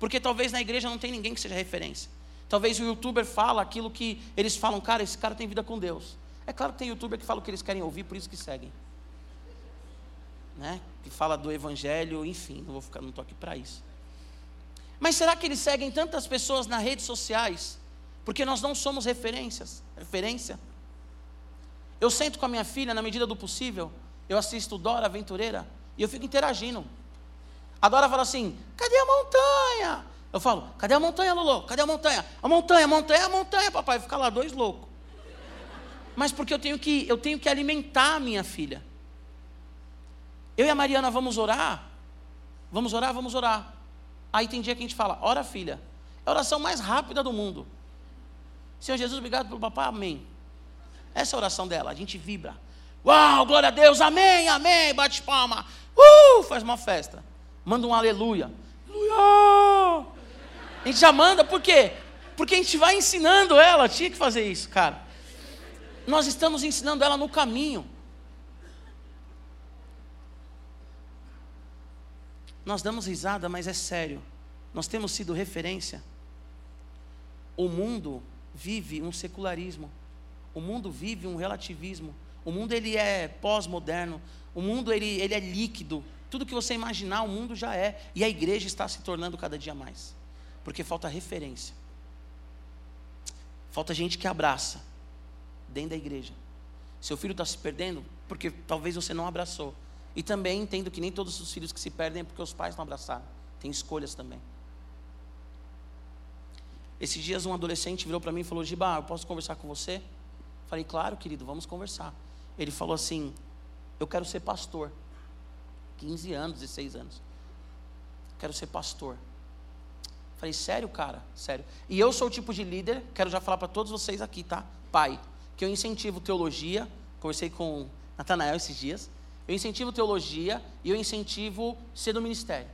Speaker 1: Porque talvez na igreja não tem ninguém que seja referência. Talvez o youtuber fala aquilo que eles falam, cara, esse cara tem vida com Deus. É claro que tem youtuber que fala o que eles querem ouvir, por isso que seguem né, que fala do evangelho, enfim, não vou ficar, não estou aqui para isso. Mas será que eles seguem tantas pessoas nas redes sociais? Porque nós não somos referências, referência. Eu sento com a minha filha na medida do possível, eu assisto Dora Aventureira e eu fico interagindo. A Dora fala assim: cadê a montanha? Eu falo, cadê a montanha, Lolo? Cadê a montanha? A montanha, a montanha, a montanha, papai. Fica lá dois loucos. Mas porque eu tenho que, eu tenho que alimentar a minha filha. Eu e a Mariana vamos orar. Vamos orar, vamos orar. Aí tem dia que a gente fala, ora filha. É a oração mais rápida do mundo. Senhor Jesus, obrigado pelo papai, amém. Essa é a oração dela, a gente vibra. Uau, glória a Deus, amém, amém, bate palma. Uh, faz uma festa. Manda um aleluia. Aleluia. A gente já manda, por quê? Porque a gente vai ensinando ela, tinha que fazer isso, cara. Nós estamos ensinando ela no caminho. Nós damos risada, mas é sério. Nós temos sido referência. O mundo vive um secularismo. O mundo vive um relativismo. O mundo ele é pós-moderno. O mundo ele, ele é líquido. Tudo que você imaginar, o mundo já é. E a igreja está se tornando cada dia mais. Porque falta referência. Falta gente que abraça dentro da igreja. Seu filho está se perdendo porque talvez você não abraçou. E também entendo que nem todos os filhos que se perdem é porque os pais não abraçaram. Tem escolhas também. Esses dias um adolescente virou para mim e falou: Giba, eu posso conversar com você? Falei, claro, querido, vamos conversar. Ele falou assim: Eu quero ser pastor. 15 anos, 16 anos. Quero ser pastor. Falei, sério, cara? Sério. E eu sou o tipo de líder, quero já falar para todos vocês aqui, tá? Pai, que eu incentivo teologia. Conversei com Natanael esses dias. Eu incentivo teologia e eu incentivo ser do ministério.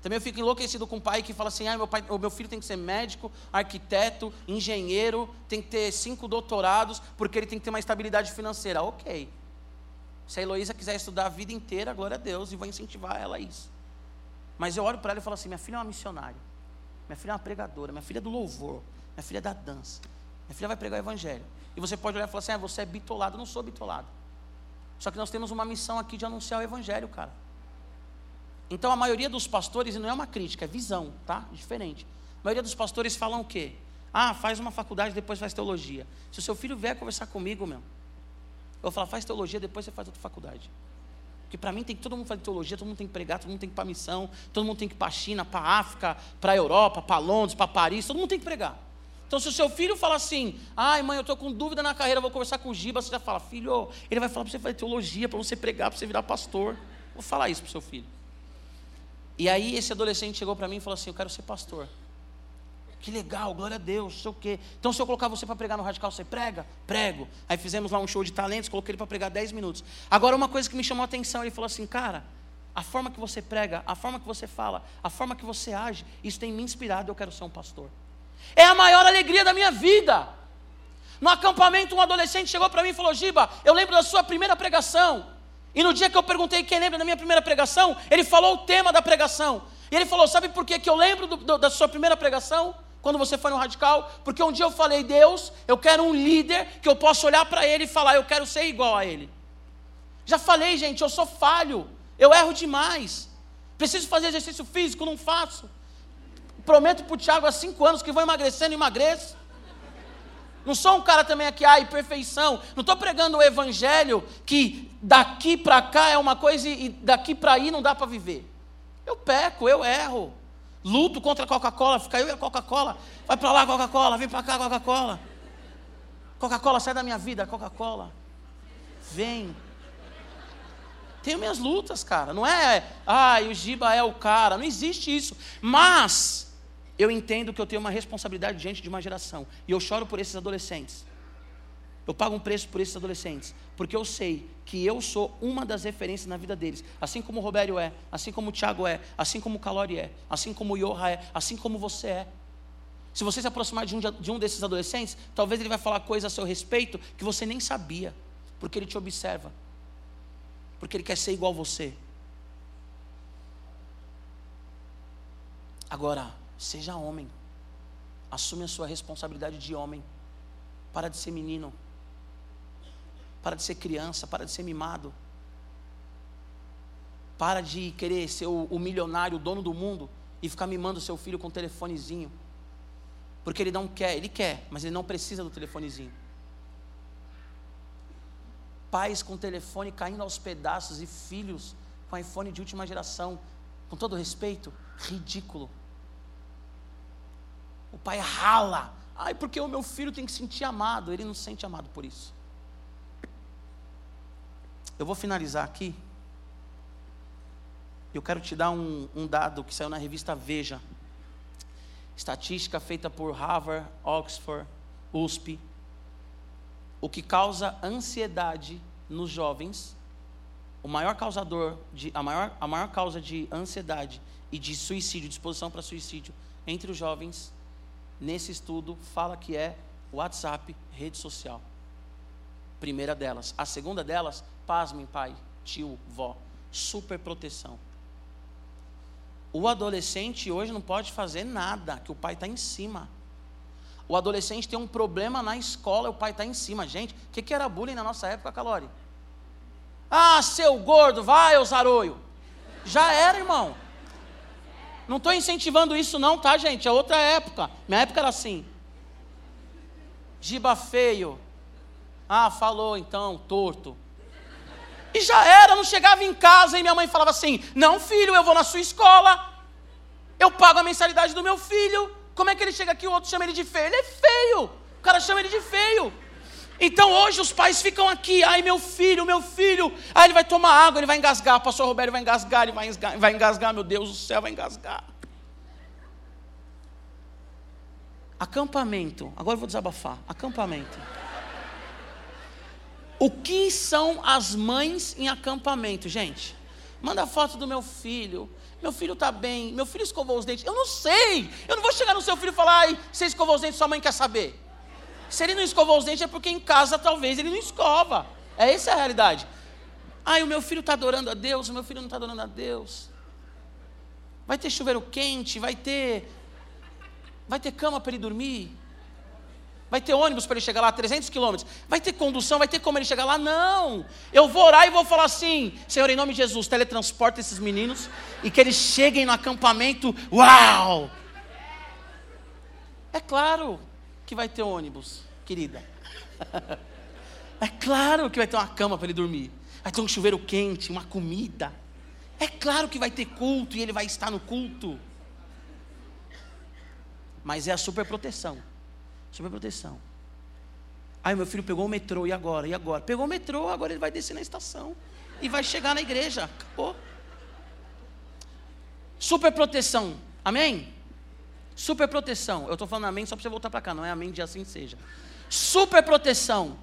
Speaker 1: Também eu fico enlouquecido com o pai que fala assim: ah, meu, pai, meu filho tem que ser médico, arquiteto, engenheiro, tem que ter cinco doutorados, porque ele tem que ter uma estabilidade financeira. Ok. Se a Heloísa quiser estudar a vida inteira, glória a Deus, e vou incentivar ela a isso. Mas eu olho para ela e falo assim: minha filha é uma missionária, minha filha é uma pregadora, minha filha é do louvor, minha filha é da dança, minha filha vai pregar o evangelho. E você pode olhar e falar assim: ah, você é bitolado. Eu não sou bitolado. Só que nós temos uma missão aqui de anunciar o Evangelho, cara. Então a maioria dos pastores, e não é uma crítica, é visão, tá? Diferente. A maioria dos pastores falam o quê? Ah, faz uma faculdade, depois faz teologia. Se o seu filho vier conversar comigo, meu, eu vou falar, faz teologia, depois você faz outra faculdade. Porque para mim tem que todo mundo fazer teologia, todo mundo tem que pregar, todo mundo tem que ir para missão, todo mundo tem que ir para a China, para a África, para a Europa, para Londres, para Paris, todo mundo tem que pregar. Então, se o seu filho fala assim, ai mãe, eu estou com dúvida na carreira, vou conversar com o Giba, você já fala, filho, ele vai falar para você fazer teologia, para você pregar, para você virar pastor. Vou falar isso para o seu filho. E aí esse adolescente chegou para mim e falou assim: Eu quero ser pastor. Que legal, glória a Deus, sei o quê. Então, se eu colocar você para pregar no radical, você prega? Prego. Aí fizemos lá um show de talentos, coloquei ele para pregar 10 minutos. Agora, uma coisa que me chamou a atenção, ele falou assim, cara, a forma que você prega, a forma que você fala, a forma que você age, isso tem me inspirado, eu quero ser um pastor. É a maior alegria da minha vida. No acampamento, um adolescente chegou para mim e falou: Giba, eu lembro da sua primeira pregação. E no dia que eu perguntei quem lembra da minha primeira pregação, ele falou o tema da pregação. E ele falou: Sabe por que, que eu lembro do, do, da sua primeira pregação? Quando você foi no radical? Porque um dia eu falei: Deus, eu quero um líder que eu possa olhar para ele e falar: Eu quero ser igual a ele. Já falei, gente, eu sou falho. Eu erro demais. Preciso fazer exercício físico, não faço. Prometo para o Tiago há cinco anos que vou emagrecendo, emagreço. Não sou um cara também aqui, ai, perfeição. Não estou pregando o evangelho que daqui para cá é uma coisa e daqui para aí não dá para viver. Eu peco, eu erro. Luto contra a Coca-Cola, fica eu e a Coca-Cola. Vai para lá, Coca-Cola, vem para cá, Coca-Cola. Coca-Cola, sai da minha vida, Coca-Cola. Vem. Tenho minhas lutas, cara. Não é, ai, o Giba é o cara. Não existe isso. Mas eu entendo que eu tenho uma responsabilidade diante de uma geração. E eu choro por esses adolescentes. Eu pago um preço por esses adolescentes. Porque eu sei que eu sou uma das referências na vida deles. Assim como o Robério é, assim como o Tiago é, assim como o Calori é, assim como o Yoha é, assim como você é. Se você se aproximar de um, de um desses adolescentes, talvez ele vai falar coisas a seu respeito que você nem sabia. Porque ele te observa. Porque ele quer ser igual a você. Agora, Seja homem. Assume a sua responsabilidade de homem. Para de ser menino. Para de ser criança. Para de ser mimado. Para de querer ser o, o milionário, o dono do mundo e ficar mimando seu filho com um telefonezinho. Porque ele não quer, ele quer, mas ele não precisa do telefonezinho. Pais com telefone caindo aos pedaços e filhos com iPhone de última geração. Com todo respeito, ridículo. O pai rala. Ai, porque o meu filho tem que sentir amado. Ele não se sente amado por isso. Eu vou finalizar aqui. Eu quero te dar um, um dado que saiu na revista Veja. Estatística feita por Harvard, Oxford, USP. O que causa ansiedade nos jovens, o maior causador de, a, maior, a maior causa de ansiedade e de suicídio, disposição para suicídio entre os jovens nesse estudo, fala que é WhatsApp, rede social. Primeira delas. A segunda delas, pasmem, pai, tio, vó, super proteção. O adolescente hoje não pode fazer nada, que o pai está em cima. O adolescente tem um problema na escola, o pai está em cima. Gente, o que, que era bullying na nossa época, Calori? Ah, seu gordo, vai, Osaroio. Já era, irmão. Não estou incentivando isso, não, tá, gente? É outra época. Minha época era assim. Giba feio. Ah, falou então, torto. E já era, não chegava em casa e minha mãe falava assim: Não, filho, eu vou na sua escola. Eu pago a mensalidade do meu filho. Como é que ele chega aqui e o outro chama ele de feio? Ele é feio. O cara chama ele de feio. Então hoje os pais ficam aqui, ai meu filho, meu filho, aí ele vai tomar água, ele vai engasgar, o pastor Roberto vai engasgar, ele vai engasgar, vai engasgar, meu Deus do céu, vai engasgar. Acampamento, agora eu vou desabafar, acampamento. O que são as mães em acampamento, gente? Manda foto do meu filho, meu filho está bem, meu filho escovou os dentes. Eu não sei, eu não vou chegar no seu filho e falar, ai, você escovou os dentes, sua mãe quer saber. Se ele não escovou os dentes é porque em casa talvez ele não escova. É essa a realidade. Ai, o meu filho está adorando a Deus, o meu filho não está adorando a Deus. Vai ter chuveiro quente, vai ter. Vai ter cama para ele dormir. Vai ter ônibus para ele chegar lá, 300 quilômetros. Vai ter condução, vai ter como ele chegar lá? Não. Eu vou orar e vou falar assim: Senhor, em nome de Jesus, teletransporta esses meninos e que eles cheguem no acampamento. Uau! É claro, que vai ter ônibus, querida. É claro que vai ter uma cama para ele dormir. Vai ter um chuveiro quente, uma comida. É claro que vai ter culto e ele vai estar no culto. Mas é a superproteção. Superproteção. Aí meu filho pegou o metrô, e agora? E agora? Pegou o metrô, agora ele vai descer na estação. E vai chegar na igreja. Acabou. Superproteção. Amém? Superproteção. Eu estou falando amém só para você voltar para cá, não é amém de assim seja. Superproteção.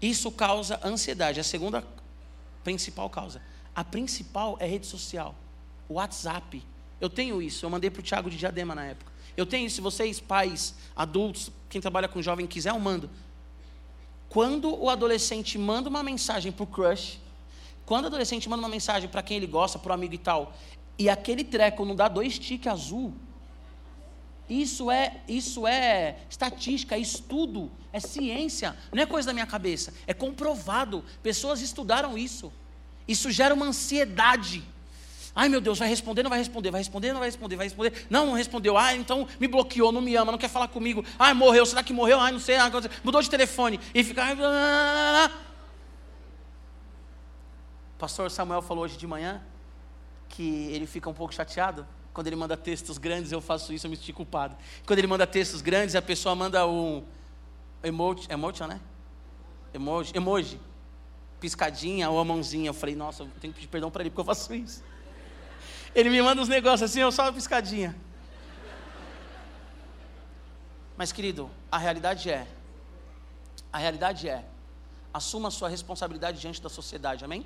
Speaker 1: Isso causa ansiedade. A segunda principal causa. A principal é rede social. WhatsApp. Eu tenho isso. Eu mandei para o Tiago de Diadema na época. Eu tenho isso. Se vocês, pais, adultos, quem trabalha com jovem quiser, eu mando. Quando o adolescente manda uma mensagem para o crush, quando o adolescente manda uma mensagem para quem ele gosta, para o amigo e tal, e aquele treco não dá dois tiques azul, isso é, isso é estatística, é estudo, é ciência, não é coisa da minha cabeça, é comprovado. Pessoas estudaram isso. Isso gera uma ansiedade. Ai meu Deus, vai responder, não vai responder, vai responder, não vai responder, vai responder. Não, não respondeu. Ah, então me bloqueou, não me ama, não quer falar comigo. Ai, morreu, será que morreu? Ai, não sei, mudou de telefone. E fica. O pastor Samuel falou hoje de manhã que ele fica um pouco chateado quando ele manda textos grandes, eu faço isso, eu me sinto culpado. Quando ele manda textos grandes, a pessoa manda um emoji, emoji, né? Emoji, emoji, piscadinha ou a mãozinha. Eu falei, nossa, eu tenho que pedir perdão para ele porque eu faço isso. Ele me manda uns negócios assim, eu só uma piscadinha. Mas querido, a realidade é, a realidade é, assuma a sua responsabilidade diante da sociedade, amém?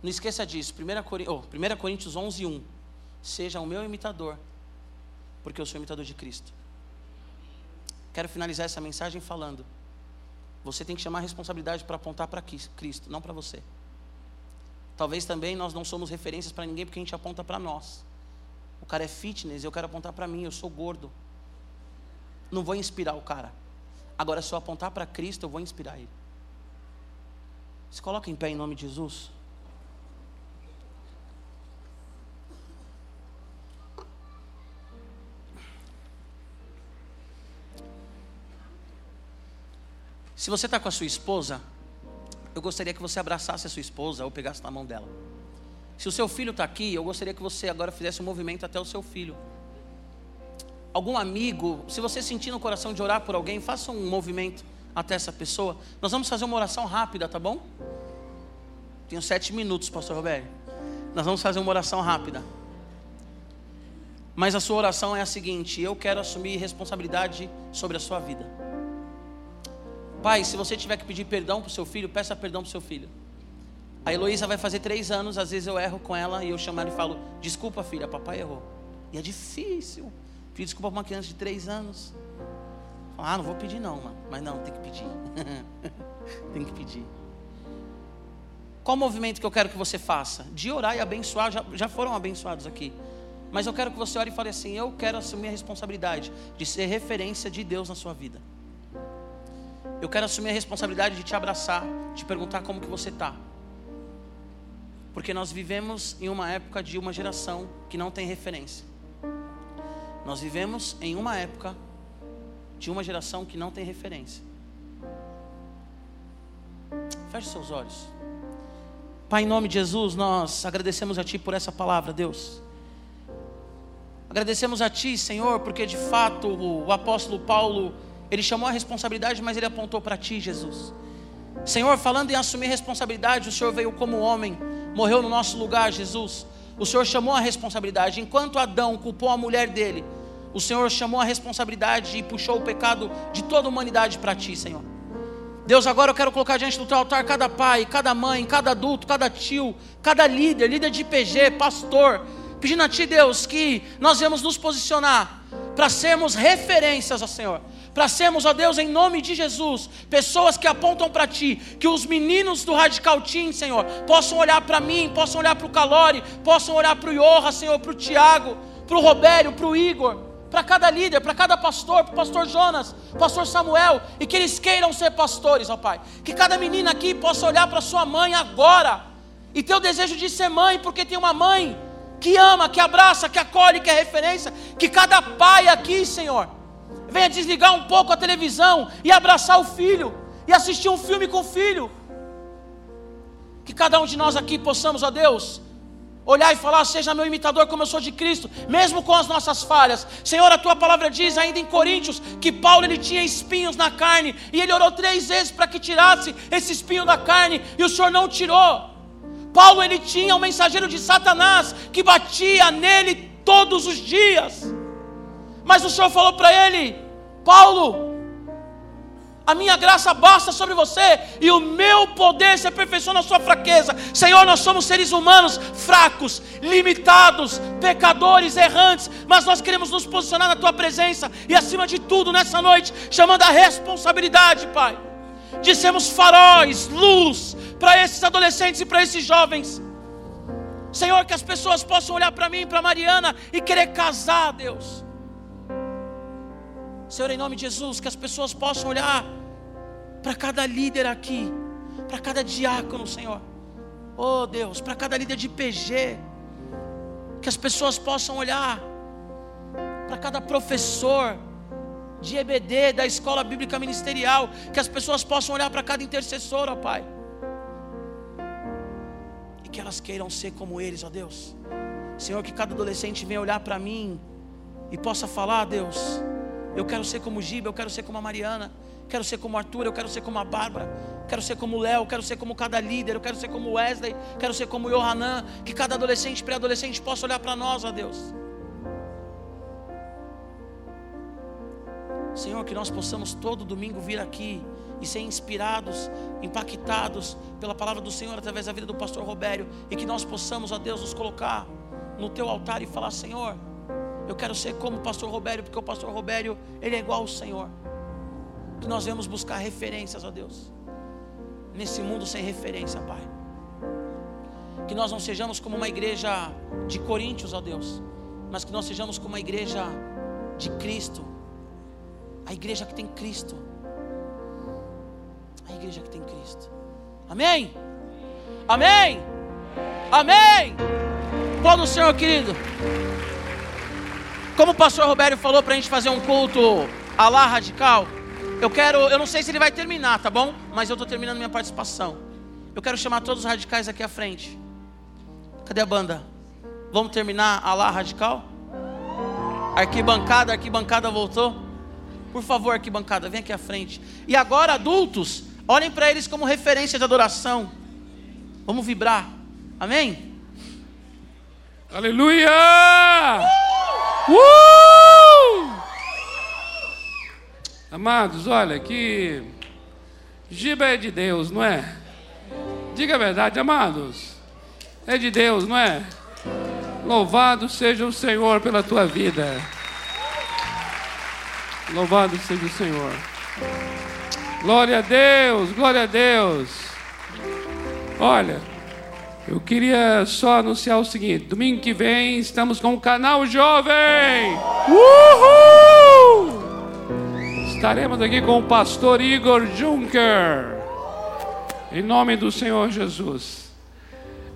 Speaker 1: Não esqueça disso, 1, Cor... oh, 1 Coríntios 11, 1. Seja o meu imitador, porque eu sou imitador de Cristo. Quero finalizar essa mensagem falando: você tem que chamar a responsabilidade para apontar para Cristo, não para você. Talvez também nós não somos referências para ninguém porque a gente aponta para nós. O cara é fitness, eu quero apontar para mim, eu sou gordo. Não vou inspirar o cara. Agora, se eu apontar para Cristo, eu vou inspirar ele. Se coloca em pé em nome de Jesus. Se você está com a sua esposa, eu gostaria que você abraçasse a sua esposa ou pegasse na mão dela. Se o seu filho está aqui, eu gostaria que você agora fizesse um movimento até o seu filho. Algum amigo, se você sentir no coração de orar por alguém, faça um movimento até essa pessoa. Nós vamos fazer uma oração rápida, tá bom? Tenho sete minutos, pastor Roberto. Nós vamos fazer uma oração rápida. Mas a sua oração é a seguinte: eu quero assumir responsabilidade sobre a sua vida. Pai, se você tiver que pedir perdão para o seu filho, peça perdão para o seu filho. A Heloísa vai fazer três anos, às vezes eu erro com ela e eu chamo ela e falo: Desculpa, filha, papai errou. E é difícil. Pedir desculpa para uma criança de três anos. Ah, não vou pedir não, mano. Mas não, tem que pedir. tem que pedir. Qual movimento que eu quero que você faça? De orar e abençoar, já, já foram abençoados aqui. Mas eu quero que você ore e fale assim: Eu quero assumir a responsabilidade de ser referência de Deus na sua vida. Eu quero assumir a responsabilidade de te abraçar, de perguntar como que você está. Porque nós vivemos em uma época de uma geração que não tem referência. Nós vivemos em uma época de uma geração que não tem referência. Feche seus olhos. Pai, em nome de Jesus, nós agradecemos a Ti por essa palavra, Deus. Agradecemos a Ti, Senhor, porque de fato o apóstolo Paulo ele chamou a responsabilidade, mas ele apontou para ti, Jesus. Senhor, falando em assumir responsabilidade, o Senhor veio como homem, morreu no nosso lugar, Jesus. O Senhor chamou a responsabilidade. Enquanto Adão culpou a mulher dele, o Senhor chamou a responsabilidade e puxou o pecado de toda a humanidade para ti, Senhor. Deus, agora eu quero colocar diante do teu altar cada pai, cada mãe, cada adulto, cada tio, cada líder, líder de IPG, pastor, pedindo a ti, Deus, que nós vamos nos posicionar para sermos referências ao Senhor para sermos, ó Deus, em nome de Jesus, pessoas que apontam para Ti, que os meninos do Radical Team, Senhor, possam olhar para mim, possam olhar para o Calori, possam olhar para o Iorra, Senhor, para o Tiago, para o Robério, para o Igor, para cada líder, para cada pastor, para o pastor Jonas, pastor Samuel, e que eles queiram ser pastores, ó Pai. Que cada menina aqui possa olhar para sua mãe agora e ter o desejo de ser mãe, porque tem uma mãe que ama, que abraça, que acolhe, que é referência. Que cada pai aqui, Senhor, venha desligar um pouco a televisão e abraçar o filho e assistir um filme com o filho. Que cada um de nós aqui possamos, ó Deus, olhar e falar: Seja meu imitador, como eu sou de Cristo, mesmo com as nossas falhas. Senhor, a tua palavra diz ainda em Coríntios que Paulo ele tinha espinhos na carne e ele orou três vezes para que tirasse esse espinho da carne e o Senhor não tirou. Paulo ele tinha um mensageiro de Satanás que batia nele todos os dias, mas o Senhor falou para ele: Paulo, a minha graça basta sobre você e o meu poder se aperfeiçoa na sua fraqueza. Senhor, nós somos seres humanos fracos, limitados, pecadores, errantes, mas nós queremos nos posicionar na tua presença e acima de tudo nessa noite, chamando a responsabilidade, Pai, de sermos faróis, luz para esses adolescentes e para esses jovens. Senhor, que as pessoas possam olhar para mim, para Mariana e querer casar, Deus Senhor, em nome de Jesus, que as pessoas possam olhar para cada líder aqui, para cada diácono, Senhor. Oh Deus, para cada líder de PG, que as pessoas possam olhar para cada professor de EBD, da escola bíblica ministerial, que as pessoas possam olhar para cada intercessor, ó Pai, e que elas queiram ser como eles, ó Deus. Senhor, que cada adolescente venha olhar para mim e possa falar, Deus, eu quero ser como Giba, eu quero ser como a Mariana, quero ser como Arthur, eu quero ser como a Bárbara, quero ser como o Léo, quero ser como cada líder, eu quero ser como Wesley, quero ser como o Yohanan, que cada adolescente pré-adolescente possa olhar para nós, ó Deus. Senhor, que nós possamos todo domingo vir aqui e ser inspirados, impactados pela palavra do Senhor através da vida do pastor Robério e que nós possamos, ó Deus, nos colocar no teu altar e falar: Senhor, eu quero ser como o pastor Robério, porque o pastor Robério, ele é igual ao Senhor. Que nós vamos buscar referências a Deus. Nesse mundo sem referência, Pai. Que nós não sejamos como uma igreja de Coríntios, ó Deus, mas que nós sejamos como uma igreja de Cristo. A igreja que tem Cristo. A igreja que tem Cristo. Amém? Amém? Amém? Todo o Senhor, querido. Como o pastor Roberto falou para a gente fazer um culto a lá radical, eu quero, eu não sei se ele vai terminar, tá bom? Mas eu estou terminando minha participação. Eu quero chamar todos os radicais aqui à frente. Cadê a banda? Vamos terminar a lá radical? Arquibancada, arquibancada voltou. Por favor, arquibancada, vem aqui à frente. E agora, adultos, olhem para eles como referência de adoração. Vamos vibrar. Amém?
Speaker 2: Aleluia! Uh! Uh! Amados, olha que Giba é de Deus, não é? Diga a verdade, amados. É de Deus, não é? Louvado seja o Senhor pela tua vida. Louvado seja o Senhor. Glória a Deus, glória a Deus. Olha, eu queria só anunciar o seguinte: domingo que vem estamos com o canal Jovem. Uhul! Estaremos aqui com o pastor Igor Juncker. Em nome do Senhor Jesus.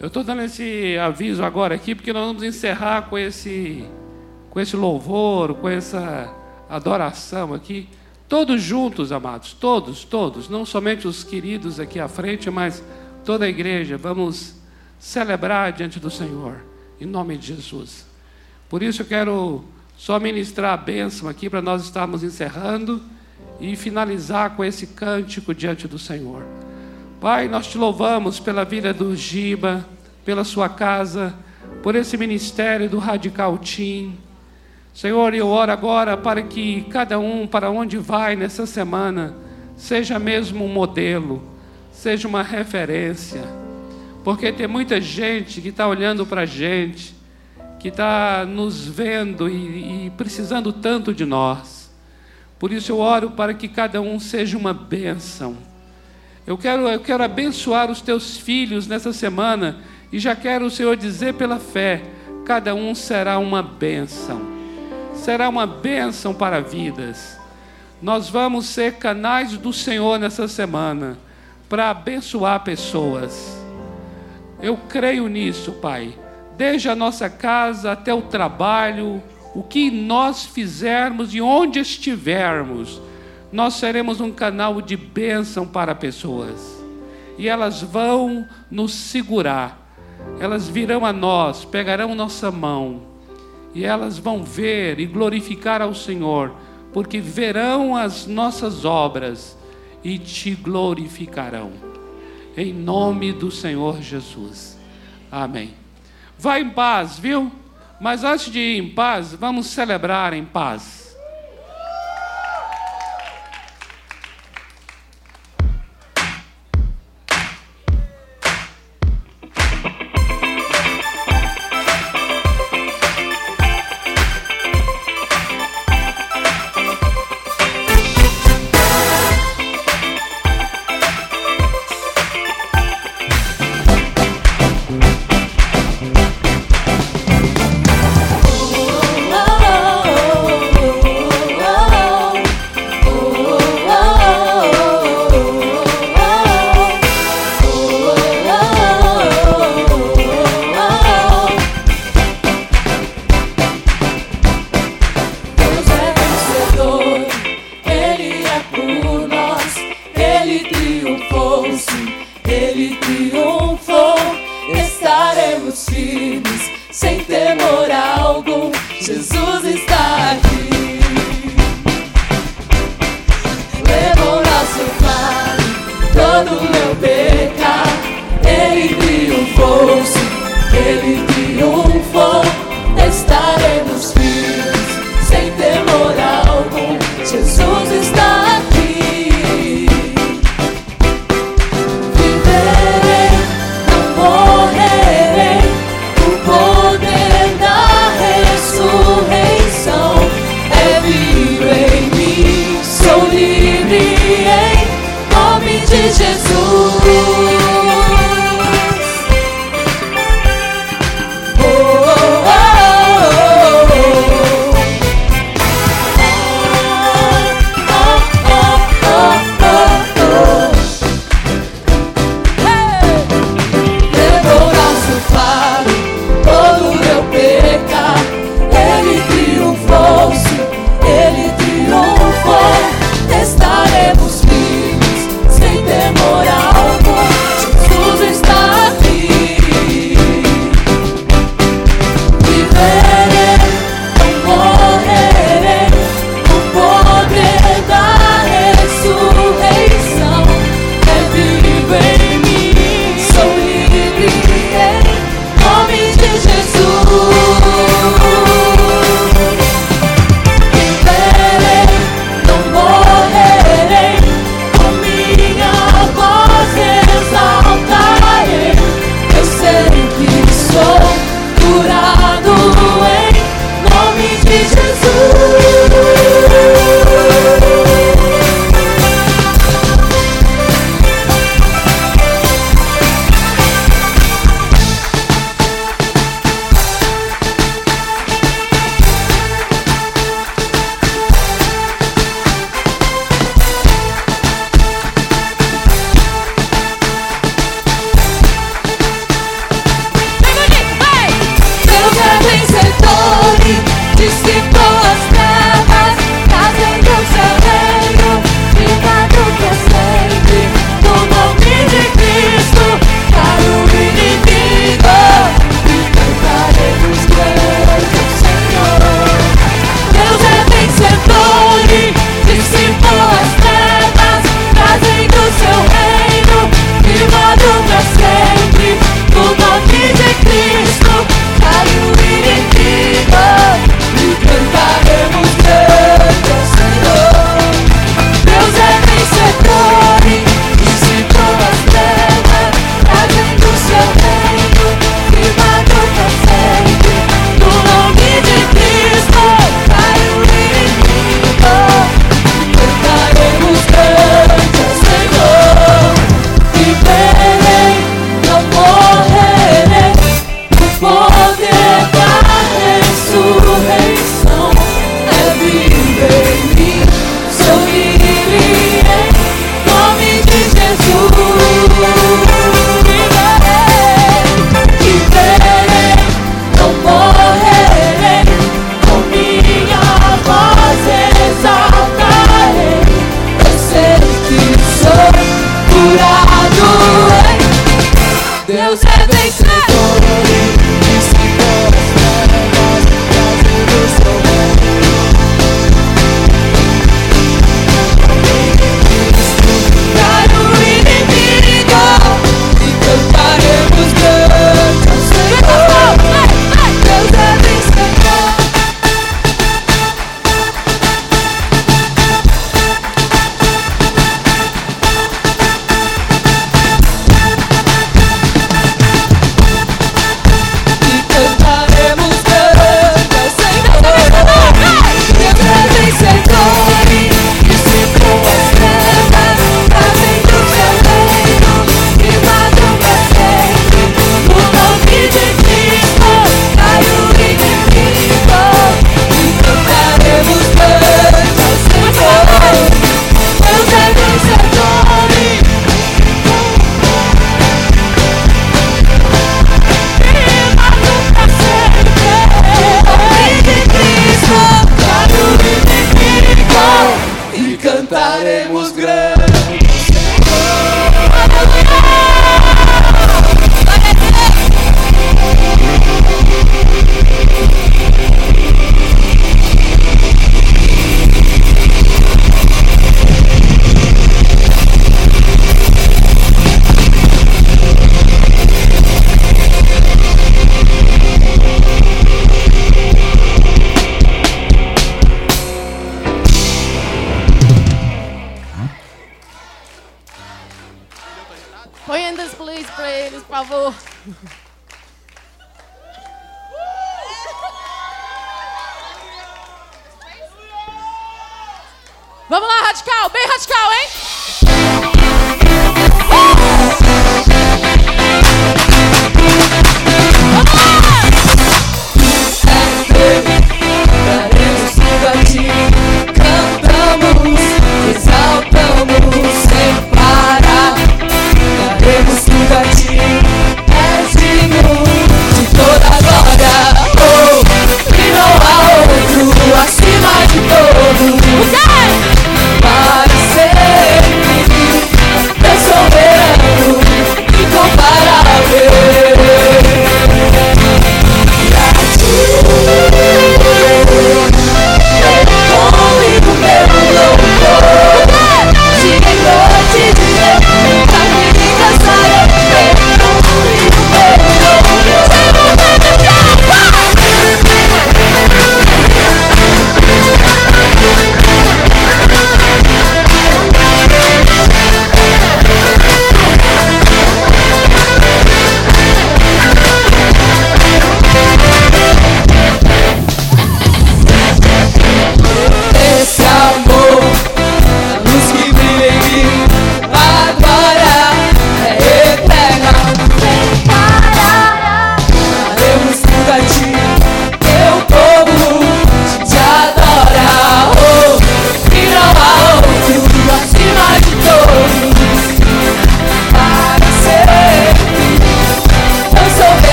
Speaker 2: Eu estou dando esse aviso agora aqui porque nós vamos encerrar com esse, com esse louvor, com essa adoração aqui. Todos juntos, amados, todos, todos, não somente os queridos aqui à frente, mas toda a igreja. Vamos celebrar diante do Senhor, em nome de Jesus. Por isso eu quero só ministrar a bênção aqui para nós estarmos encerrando e finalizar com esse cântico diante do Senhor. Pai, nós te louvamos pela vida do Giba, pela sua casa, por esse ministério do Radical Team. Senhor, eu oro agora para que cada um, para onde vai nessa semana, seja mesmo um modelo, seja uma referência porque tem muita gente que está olhando para a gente, que está nos vendo e, e precisando tanto de nós. Por isso eu oro para que cada um seja uma bênção. Eu quero, eu quero abençoar os teus filhos nessa semana e já quero o Senhor dizer pela fé: cada um será uma bênção, será uma bênção para vidas. Nós vamos ser canais do Senhor nessa semana para abençoar pessoas. Eu creio nisso, Pai. Desde a nossa casa até o trabalho, o que nós fizermos e onde estivermos, nós seremos um canal de bênção para pessoas. E elas vão nos segurar,
Speaker 3: elas virão a nós, pegarão nossa mão, e elas vão ver e glorificar ao Senhor, porque verão as nossas obras e te glorificarão. Em nome do Senhor Jesus. Amém. Vai em paz, viu? Mas antes de ir em paz, vamos celebrar em paz.